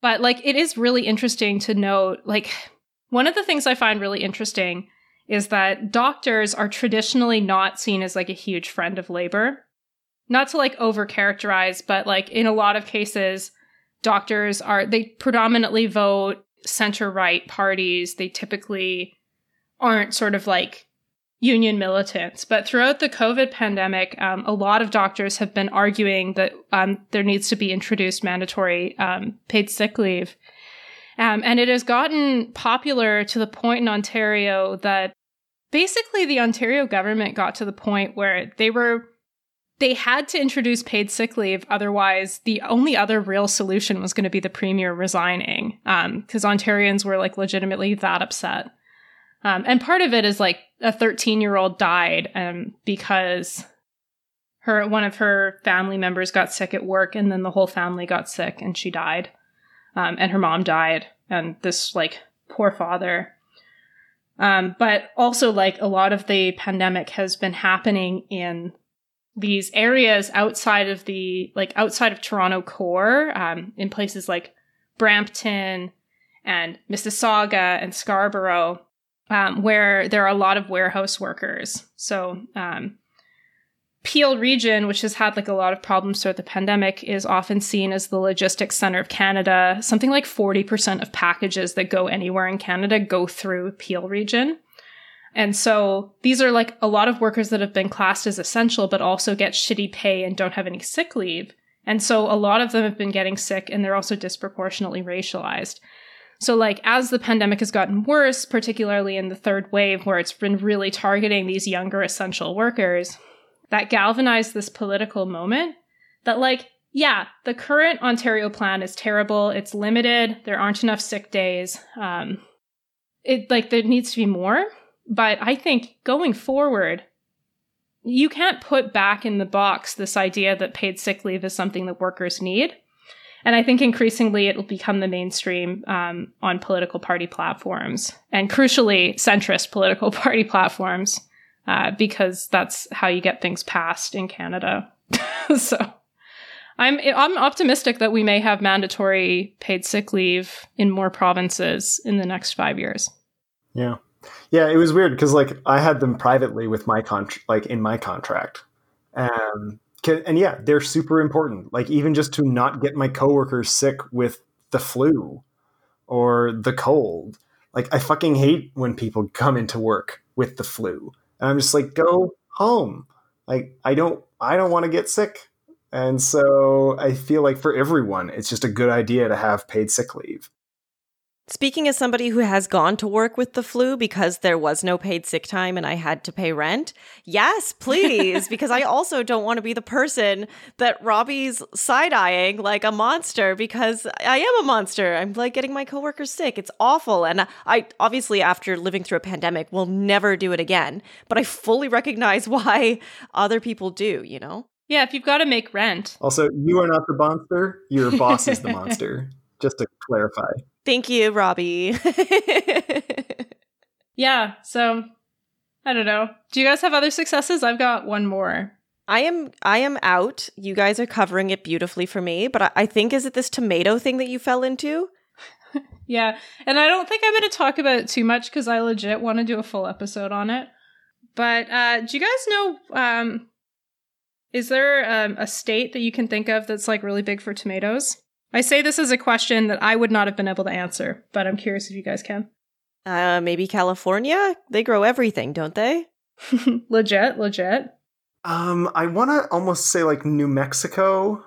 but like it is really interesting to note. Like, one of the things I find really interesting is that doctors are traditionally not seen as like a huge friend of labor not to like over characterize, but like in a lot of cases, doctors are, they predominantly vote center right parties. They typically aren't sort of like union militants. But throughout the COVID pandemic, um, a lot of doctors have been arguing that um, there needs to be introduced mandatory um, paid sick leave. Um, and it has gotten popular to the point in Ontario that basically the Ontario government got to the point where they were they had to introduce paid sick leave. Otherwise, the only other real solution was going to be the premier resigning because um, Ontarians were like legitimately that upset. Um, and part of it is like a 13 year old died um, because her one of her family members got sick at work, and then the whole family got sick, and she died. Um, and her mom died, and this like poor father. Um, but also, like a lot of the pandemic has been happening in these areas outside of the like outside of Toronto core, um, in places like Brampton and Mississauga and Scarborough, um, where there are a lot of warehouse workers. So um, Peel region, which has had like a lot of problems throughout the pandemic, is often seen as the logistics center of Canada. Something like 40% of packages that go anywhere in Canada go through Peel region. And so these are like a lot of workers that have been classed as essential, but also get shitty pay and don't have any sick leave. And so a lot of them have been getting sick and they're also disproportionately racialized. So, like, as the pandemic has gotten worse, particularly in the third wave, where it's been really targeting these younger essential workers, that galvanized this political moment that, like, yeah, the current Ontario plan is terrible. It's limited. There aren't enough sick days. Um, it like there needs to be more. But I think going forward, you can't put back in the box this idea that paid sick leave is something that workers need. And I think increasingly it will become the mainstream um, on political party platforms and crucially centrist political party platforms uh, because that's how you get things passed in Canada. so I'm I'm optimistic that we may have mandatory paid sick leave in more provinces in the next five years. Yeah, yeah. It was weird because like I had them privately with my contract, like in my contract, um, and yeah, they're super important. Like even just to not get my coworkers sick with the flu or the cold. Like I fucking hate when people come into work with the flu. And I'm just like, go home. Like I don't I don't want to get sick. And so I feel like for everyone, it's just a good idea to have paid sick leave. Speaking as somebody who has gone to work with the flu because there was no paid sick time and I had to pay rent, yes, please, because I also don't want to be the person that Robbie's side eyeing like a monster because I am a monster. I'm like getting my coworkers sick. It's awful. And I obviously, after living through a pandemic, will never do it again. But I fully recognize why other people do, you know? Yeah, if you've got to make rent. Also, you are not the monster, your boss is the monster, just to clarify. Thank you, Robbie. yeah, so I don't know. Do you guys have other successes? I've got one more. I am I am out. You guys are covering it beautifully for me, but I, I think is it this tomato thing that you fell into? yeah, and I don't think I'm going to talk about it too much because I legit want to do a full episode on it. But uh, do you guys know? Um, is there um, a state that you can think of that's like really big for tomatoes? I say this as a question that I would not have been able to answer, but I'm curious if you guys can. Uh, maybe California? They grow everything, don't they? legit, legit. Um, I want to almost say like New Mexico.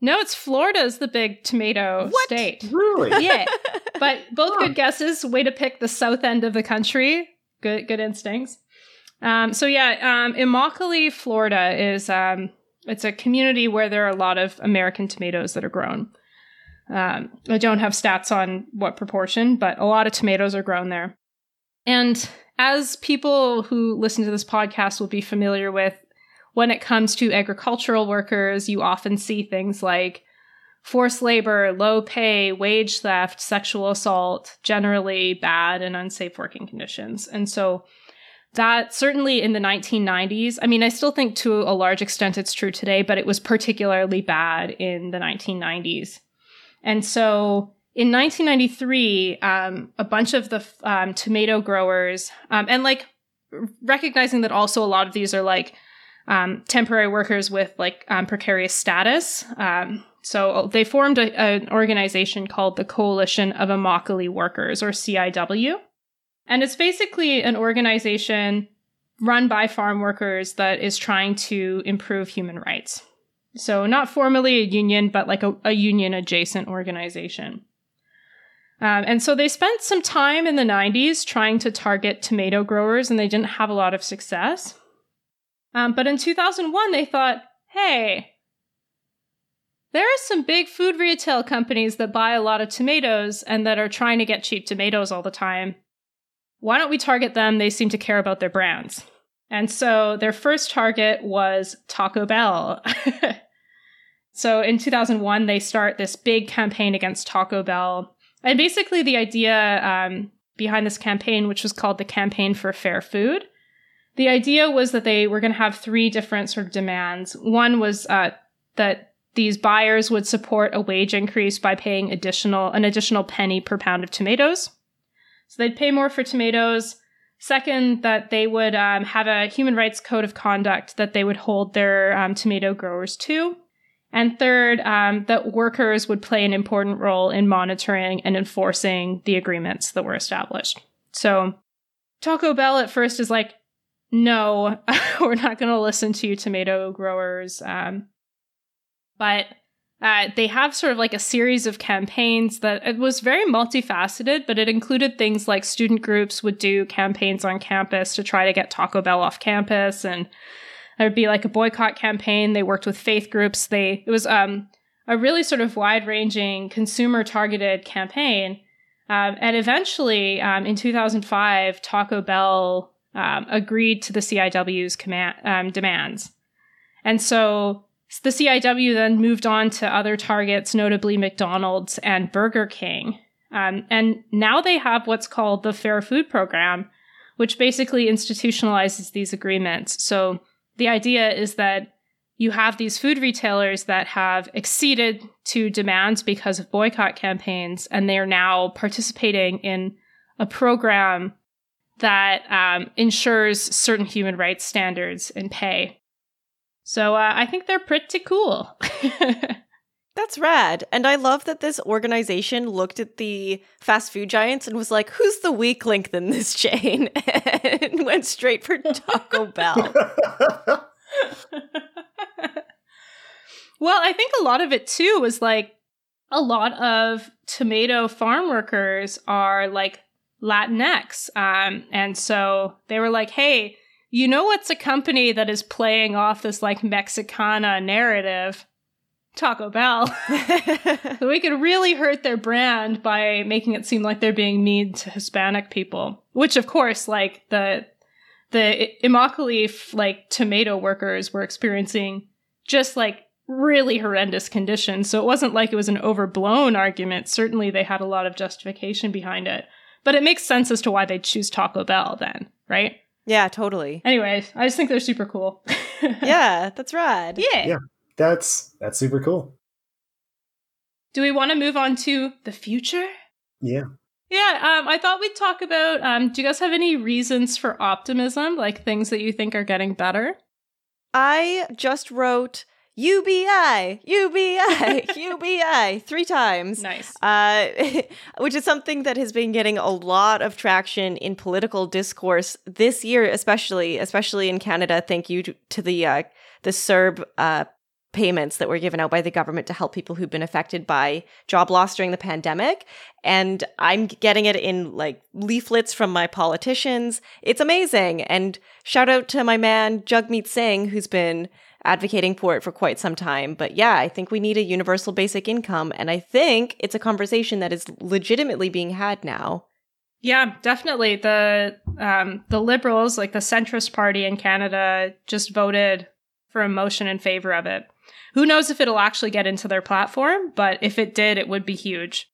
No, it's Florida's the big tomato what? state. Really? yeah. But both good guesses. Way to pick the south end of the country. Good, good instincts. Um, so yeah, um, Immokalee, Florida is um, it's a community where there are a lot of American tomatoes that are grown. Um, I don't have stats on what proportion, but a lot of tomatoes are grown there. And as people who listen to this podcast will be familiar with, when it comes to agricultural workers, you often see things like forced labor, low pay, wage theft, sexual assault, generally bad and unsafe working conditions. And so that certainly in the 1990s, I mean, I still think to a large extent it's true today, but it was particularly bad in the 1990s. And so in 1993, um, a bunch of the um, tomato growers, um, and like recognizing that also a lot of these are like um, temporary workers with like um, precarious status. Um, so they formed a, an organization called the Coalition of Immokalee Workers, or CIW. And it's basically an organization run by farm workers that is trying to improve human rights. So, not formally a union, but like a, a union adjacent organization. Um, and so they spent some time in the 90s trying to target tomato growers, and they didn't have a lot of success. Um, but in 2001, they thought, hey, there are some big food retail companies that buy a lot of tomatoes and that are trying to get cheap tomatoes all the time. Why don't we target them? They seem to care about their brands. And so their first target was Taco Bell. so in 2001, they start this big campaign against Taco Bell. And basically, the idea um, behind this campaign, which was called the Campaign for Fair Food, the idea was that they were going to have three different sort of demands. One was uh, that these buyers would support a wage increase by paying additional an additional penny per pound of tomatoes. So they'd pay more for tomatoes. Second, that they would um, have a human rights code of conduct that they would hold their um, tomato growers to. And third, um, that workers would play an important role in monitoring and enforcing the agreements that were established. So Taco Bell at first is like, no, we're not going to listen to you, tomato growers. Um, but uh, they have sort of like a series of campaigns that it was very multifaceted, but it included things like student groups would do campaigns on campus to try to get Taco Bell off campus, and there would be like a boycott campaign. They worked with faith groups. They it was um, a really sort of wide ranging consumer targeted campaign. Um, and eventually, um, in 2005, Taco Bell um, agreed to the CIW's command, um, demands. And so the CIW then moved on to other targets, notably McDonald's and Burger King. Um, and now they have what's called the Fair Food Program, which basically institutionalizes these agreements. So the idea is that you have these food retailers that have exceeded to demands because of boycott campaigns, and they are now participating in a program that um, ensures certain human rights standards and pay. So uh, I think they're pretty cool. That's rad. And I love that this organization looked at the fast food giants and was like, who's the weak link in this chain? and went straight for Taco Bell. well, I think a lot of it too was like a lot of tomato farm workers are like Latinx. Um, and so they were like, hey, you know what's a company that is playing off this like Mexicana narrative? Taco Bell. so we could really hurt their brand by making it seem like they're being mean to Hispanic people. Which of course, like the the Immokalee like tomato workers were experiencing just like really horrendous conditions. So it wasn't like it was an overblown argument. Certainly they had a lot of justification behind it. But it makes sense as to why they choose Taco Bell then, right? Yeah, totally. Anyways, I just think they're super cool. yeah, that's rad. Yeah. Yeah. That's that's super cool. Do we want to move on to the future? Yeah. Yeah, um, I thought we'd talk about. Um, do you guys have any reasons for optimism, like things that you think are getting better? I just wrote UBI, UBI, UBI three times. Nice. Uh, which is something that has been getting a lot of traction in political discourse this year, especially, especially in Canada. Thank you to, the uh, the CERB uh, payments that were given out by the government to help people who've been affected by job loss during the pandemic. And I'm getting it in like leaflets from my politicians. It's amazing. And shout out to my man, Jagmeet Singh, who's been advocating for it for quite some time. But yeah, I think we need a universal basic income. And I think it's a conversation that is legitimately being had now. Yeah, definitely. The um, the Liberals, like the centrist party in Canada, just voted for a motion in favor of it. Who knows if it'll actually get into their platform, but if it did, it would be huge.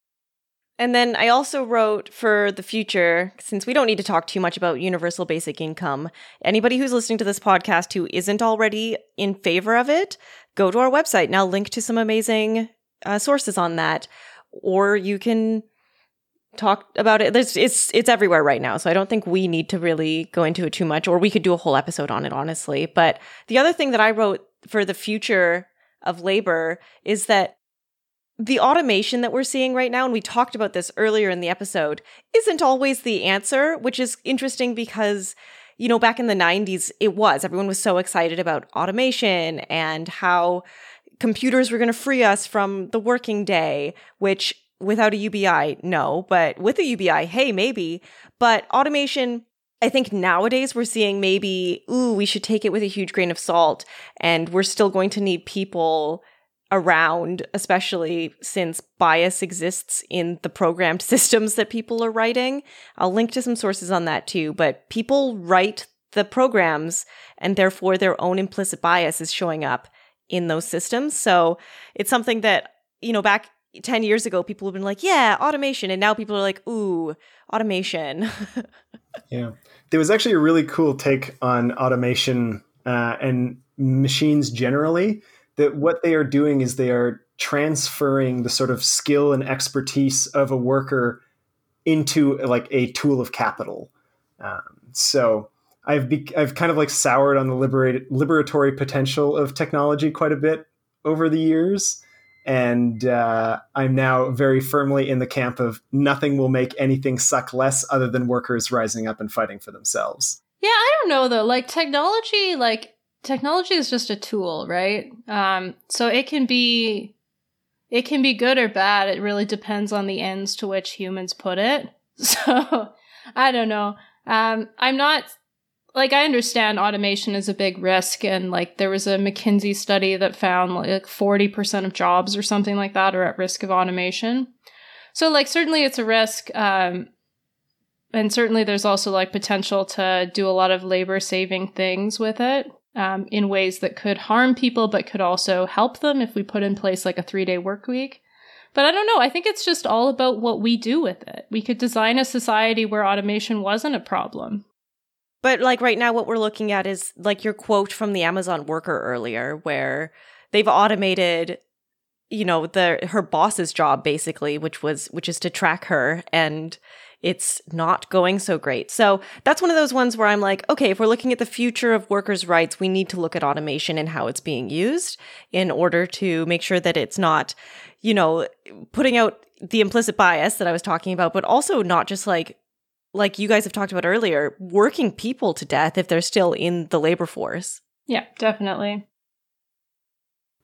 And then I also wrote for the future, since we don't need to talk too much about universal basic income, anybody who's listening to this podcast who isn't already in favor of it, go to our website. I'll link to some amazing uh, sources on that. Or you can talk about it. There's, it's it's everywhere right now, so I don't think we need to really go into it too much. Or we could do a whole episode on it, honestly. But the other thing that I wrote for the future of labor is that the automation that we're seeing right now, and we talked about this earlier in the episode, isn't always the answer, which is interesting because, you know, back in the 90s, it was. Everyone was so excited about automation and how computers were going to free us from the working day, which without a UBI, no, but with a UBI, hey, maybe. But automation I think nowadays we're seeing maybe, ooh, we should take it with a huge grain of salt. And we're still going to need people around, especially since bias exists in the programmed systems that people are writing. I'll link to some sources on that too, but people write the programs and therefore their own implicit bias is showing up in those systems. So it's something that, you know, back 10 years ago, people have been like, yeah, automation. And now people are like, ooh, automation. yeah. There was actually a really cool take on automation uh, and machines generally. That what they are doing is they are transferring the sort of skill and expertise of a worker into like a tool of capital. Um, so I've be- I've kind of like soured on the liberatory potential of technology quite a bit over the years and uh, I'm now very firmly in the camp of nothing will make anything suck less other than workers rising up and fighting for themselves. Yeah, I don't know though. Like technology, like technology is just a tool, right? Um, so it can be, it can be good or bad. It really depends on the ends to which humans put it. So I don't know. Um, I'm not like I understand automation is a big risk and like there was a McKinsey study that found like 40% of jobs or something like that are at risk of automation. So like certainly it's a risk um and certainly there's also like potential to do a lot of labor saving things with it um, in ways that could harm people but could also help them if we put in place like a three day work week. But i don't know. I think it's just all about what we do with it. We could design a society where automation wasn't a problem. But like right now what we're looking at is like your quote from the amazon worker earlier where they've automated you know the her boss's job basically which was which is to track her and it's not going so great. So that's one of those ones where I'm like, okay, if we're looking at the future of workers' rights, we need to look at automation and how it's being used in order to make sure that it's not, you know, putting out the implicit bias that I was talking about, but also not just like like you guys have talked about earlier, working people to death if they're still in the labor force. Yeah, definitely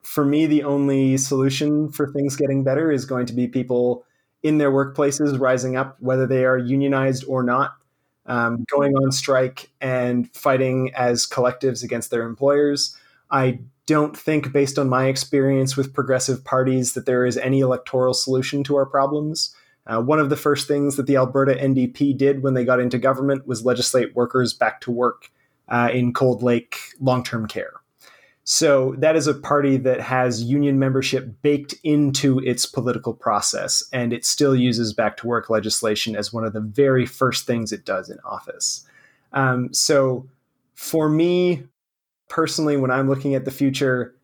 for me, the only solution for things getting better is going to be people in their workplaces rising up, whether they are unionized or not, um, going on strike and fighting as collectives against their employers. I don't think, based on my experience with progressive parties, that there is any electoral solution to our problems. Uh, one of the first things that the Alberta NDP did when they got into government was legislate workers back to work uh, in Cold Lake long term care. So that is a party that has union membership baked into its political process, and it still uses back to work legislation as one of the very first things it does in office. Um, so for me personally, when I'm looking at the future,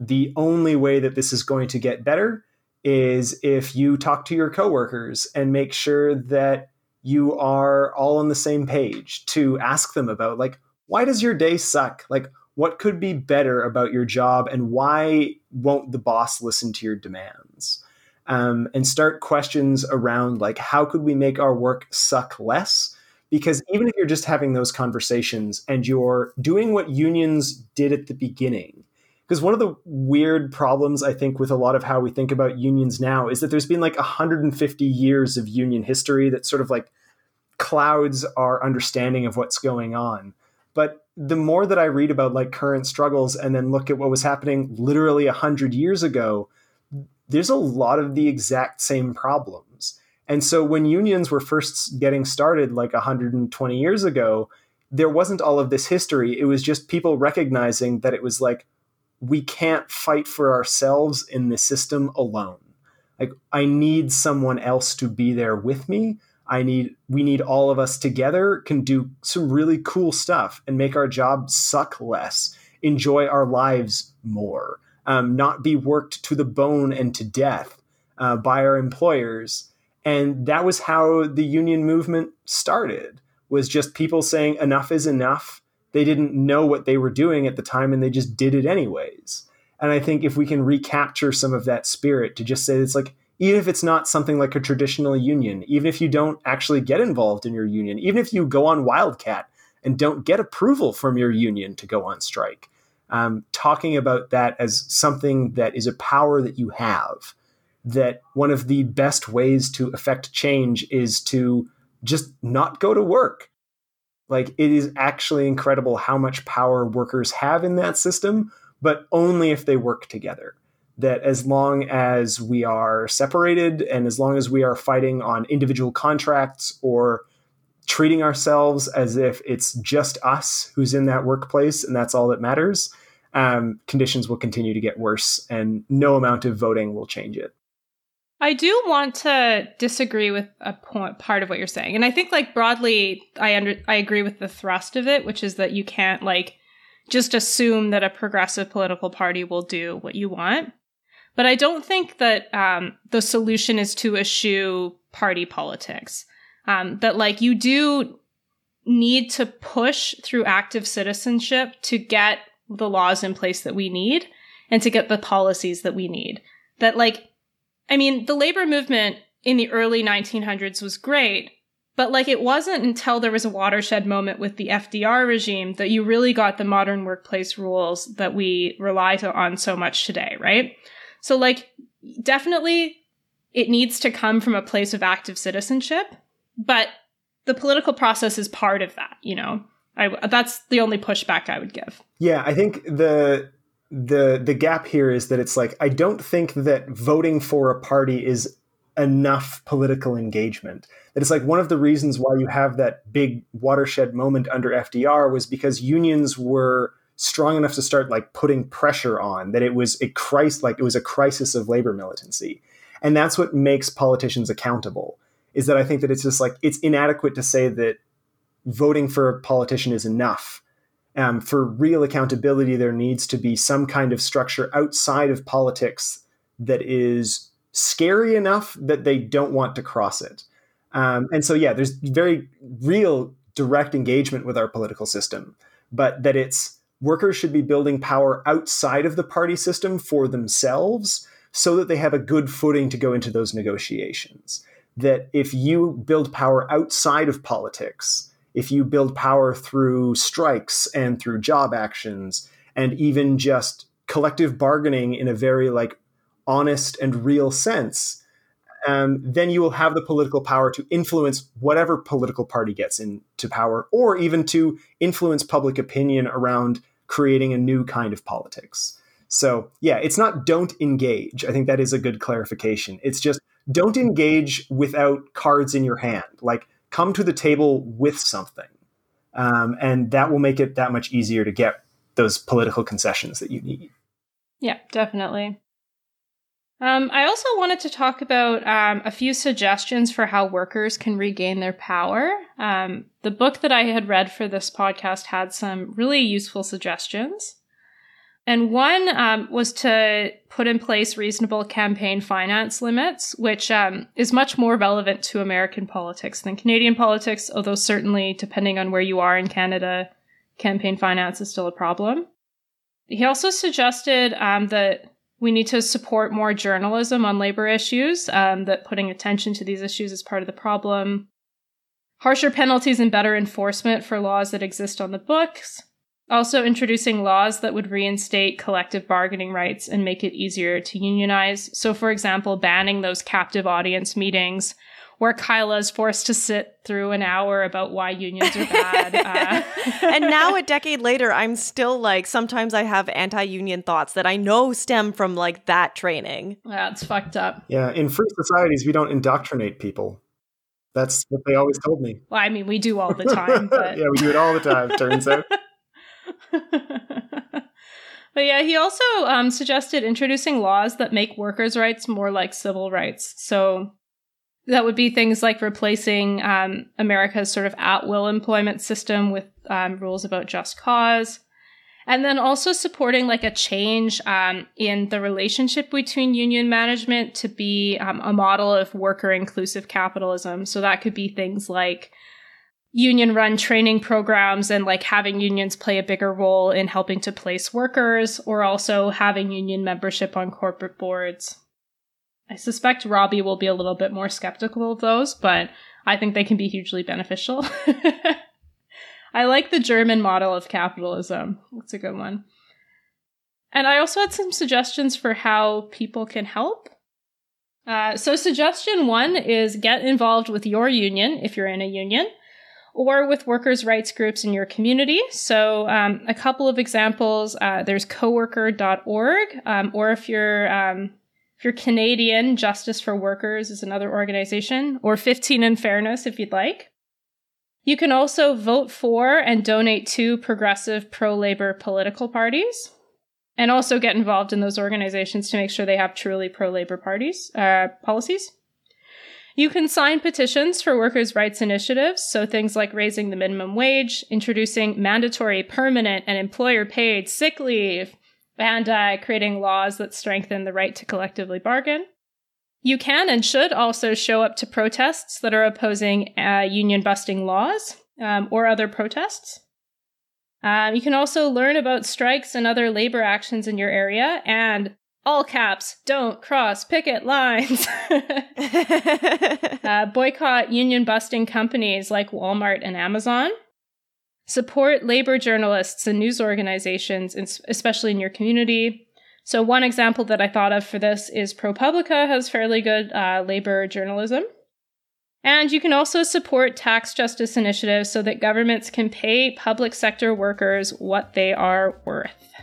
the only way that this is going to get better is if you talk to your coworkers and make sure that you are all on the same page to ask them about like why does your day suck like what could be better about your job and why won't the boss listen to your demands? Um, and start questions around like how could we make our work suck less? Because even if you're just having those conversations and you're doing what unions did at the beginning because one of the weird problems i think with a lot of how we think about unions now is that there's been like 150 years of union history that sort of like clouds our understanding of what's going on but the more that I read about like current struggles and then look at what was happening literally a hundred years ago, there's a lot of the exact same problems. And so when unions were first getting started like 120 years ago, there wasn't all of this history. It was just people recognizing that it was like, we can't fight for ourselves in the system alone. Like, I need someone else to be there with me. I need we need all of us together can do some really cool stuff and make our job suck less, enjoy our lives more, um, not be worked to the bone and to death uh, by our employers. And that was how the union movement started. Was just people saying enough is enough. They didn't know what they were doing at the time, and they just did it anyways. And I think if we can recapture some of that spirit to just say it's like even if it's not something like a traditional union, even if you don't actually get involved in your union, even if you go on Wildcat and don't get approval from your union to go on strike, um, talking about that as something that is a power that you have, that one of the best ways to affect change is to just not go to work. Like, it is actually incredible how much power workers have in that system, but only if they work together that as long as we are separated and as long as we are fighting on individual contracts or treating ourselves as if it's just us who's in that workplace and that's all that matters, um, conditions will continue to get worse and no amount of voting will change it. I do want to disagree with a point, part of what you're saying, and I think like broadly, I under I agree with the thrust of it, which is that you can't like just assume that a progressive political party will do what you want. But I don't think that um, the solution is to eschew party politics. Um, that like you do need to push through active citizenship to get the laws in place that we need and to get the policies that we need. That like, I mean, the labor movement in the early 1900s was great, but like it wasn't until there was a watershed moment with the FDR regime that you really got the modern workplace rules that we rely on so much today, right? So, like, definitely it needs to come from a place of active citizenship, but the political process is part of that, you know? I, that's the only pushback I would give. Yeah, I think the the the gap here is that it's like I don't think that voting for a party is enough political engagement. That it's like one of the reasons why you have that big watershed moment under FDR was because unions were strong enough to start like putting pressure on that it was a crisis like it was a crisis of labor militancy. And that's what makes politicians accountable. Is that I think that it's just like it's inadequate to say that voting for a politician is enough. Um, for real accountability, there needs to be some kind of structure outside of politics that is scary enough that they don't want to cross it. Um, and so, yeah, there's very real direct engagement with our political system, but that it's workers should be building power outside of the party system for themselves so that they have a good footing to go into those negotiations. That if you build power outside of politics, if you build power through strikes and through job actions and even just collective bargaining in a very like honest and real sense, um, then you will have the political power to influence whatever political party gets into power, or even to influence public opinion around creating a new kind of politics. So, yeah, it's not don't engage. I think that is a good clarification. It's just don't engage without cards in your hand. Like, come to the table with something. Um, and that will make it that much easier to get those political concessions that you need. Yeah, definitely. Um, I also wanted to talk about um, a few suggestions for how workers can regain their power. Um, the book that I had read for this podcast had some really useful suggestions. And one um, was to put in place reasonable campaign finance limits, which um, is much more relevant to American politics than Canadian politics, although certainly, depending on where you are in Canada, campaign finance is still a problem. He also suggested um, that we need to support more journalism on labor issues, um, that putting attention to these issues is part of the problem. Harsher penalties and better enforcement for laws that exist on the books. Also, introducing laws that would reinstate collective bargaining rights and make it easier to unionize. So, for example, banning those captive audience meetings where Kyla is forced to sit through an hour about why unions are bad. Uh. and now, a decade later, I'm still like, sometimes I have anti union thoughts that I know stem from like that training. Yeah, it's fucked up. Yeah, in free societies, we don't indoctrinate people. That's what they always told me. Well, I mean, we do all the time. But... yeah, we do it all the time, turns out. But yeah, he also um, suggested introducing laws that make workers' rights more like civil rights. So that would be things like replacing um, America's sort of at will employment system with um, rules about just cause. And then also supporting like a change um, in the relationship between union management to be um, a model of worker inclusive capitalism. So that could be things like union run training programs and like having unions play a bigger role in helping to place workers or also having union membership on corporate boards. I suspect Robbie will be a little bit more skeptical of those, but I think they can be hugely beneficial. I like the German model of capitalism. It's a good one. And I also had some suggestions for how people can help. Uh, so, suggestion one is get involved with your union if you're in a union, or with workers' rights groups in your community. So, um, a couple of examples uh, there's coworker.org, um, or if you're um, if you're Canadian, Justice for Workers is another organization, or 15 and Fairness if you'd like. You can also vote for and donate to progressive pro labor political parties, and also get involved in those organizations to make sure they have truly pro labor parties uh, policies. You can sign petitions for workers' rights initiatives, so things like raising the minimum wage, introducing mandatory, permanent, and employer paid sick leave, and uh, creating laws that strengthen the right to collectively bargain. You can and should also show up to protests that are opposing uh, union busting laws um, or other protests. Um, you can also learn about strikes and other labor actions in your area and all caps, don't cross picket lines. uh, boycott union busting companies like Walmart and Amazon. Support labor journalists and news organizations, especially in your community. So, one example that I thought of for this is ProPublica has fairly good uh, labor journalism. And you can also support tax justice initiatives so that governments can pay public sector workers what they are worth.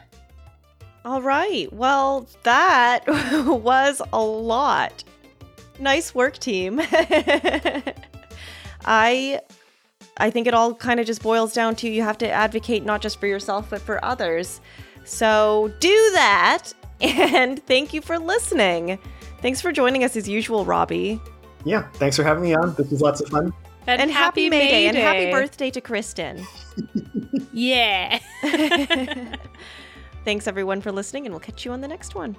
All right. Well, that was a lot. nice work, team. I I think it all kind of just boils down to you have to advocate not just for yourself but for others. So do that and thank you for listening. Thanks for joining us as usual, Robbie. Yeah, thanks for having me on. This was lots of fun. And, and happy, happy May Day and happy birthday to Kristen. yeah. Thanks everyone for listening and we'll catch you on the next one.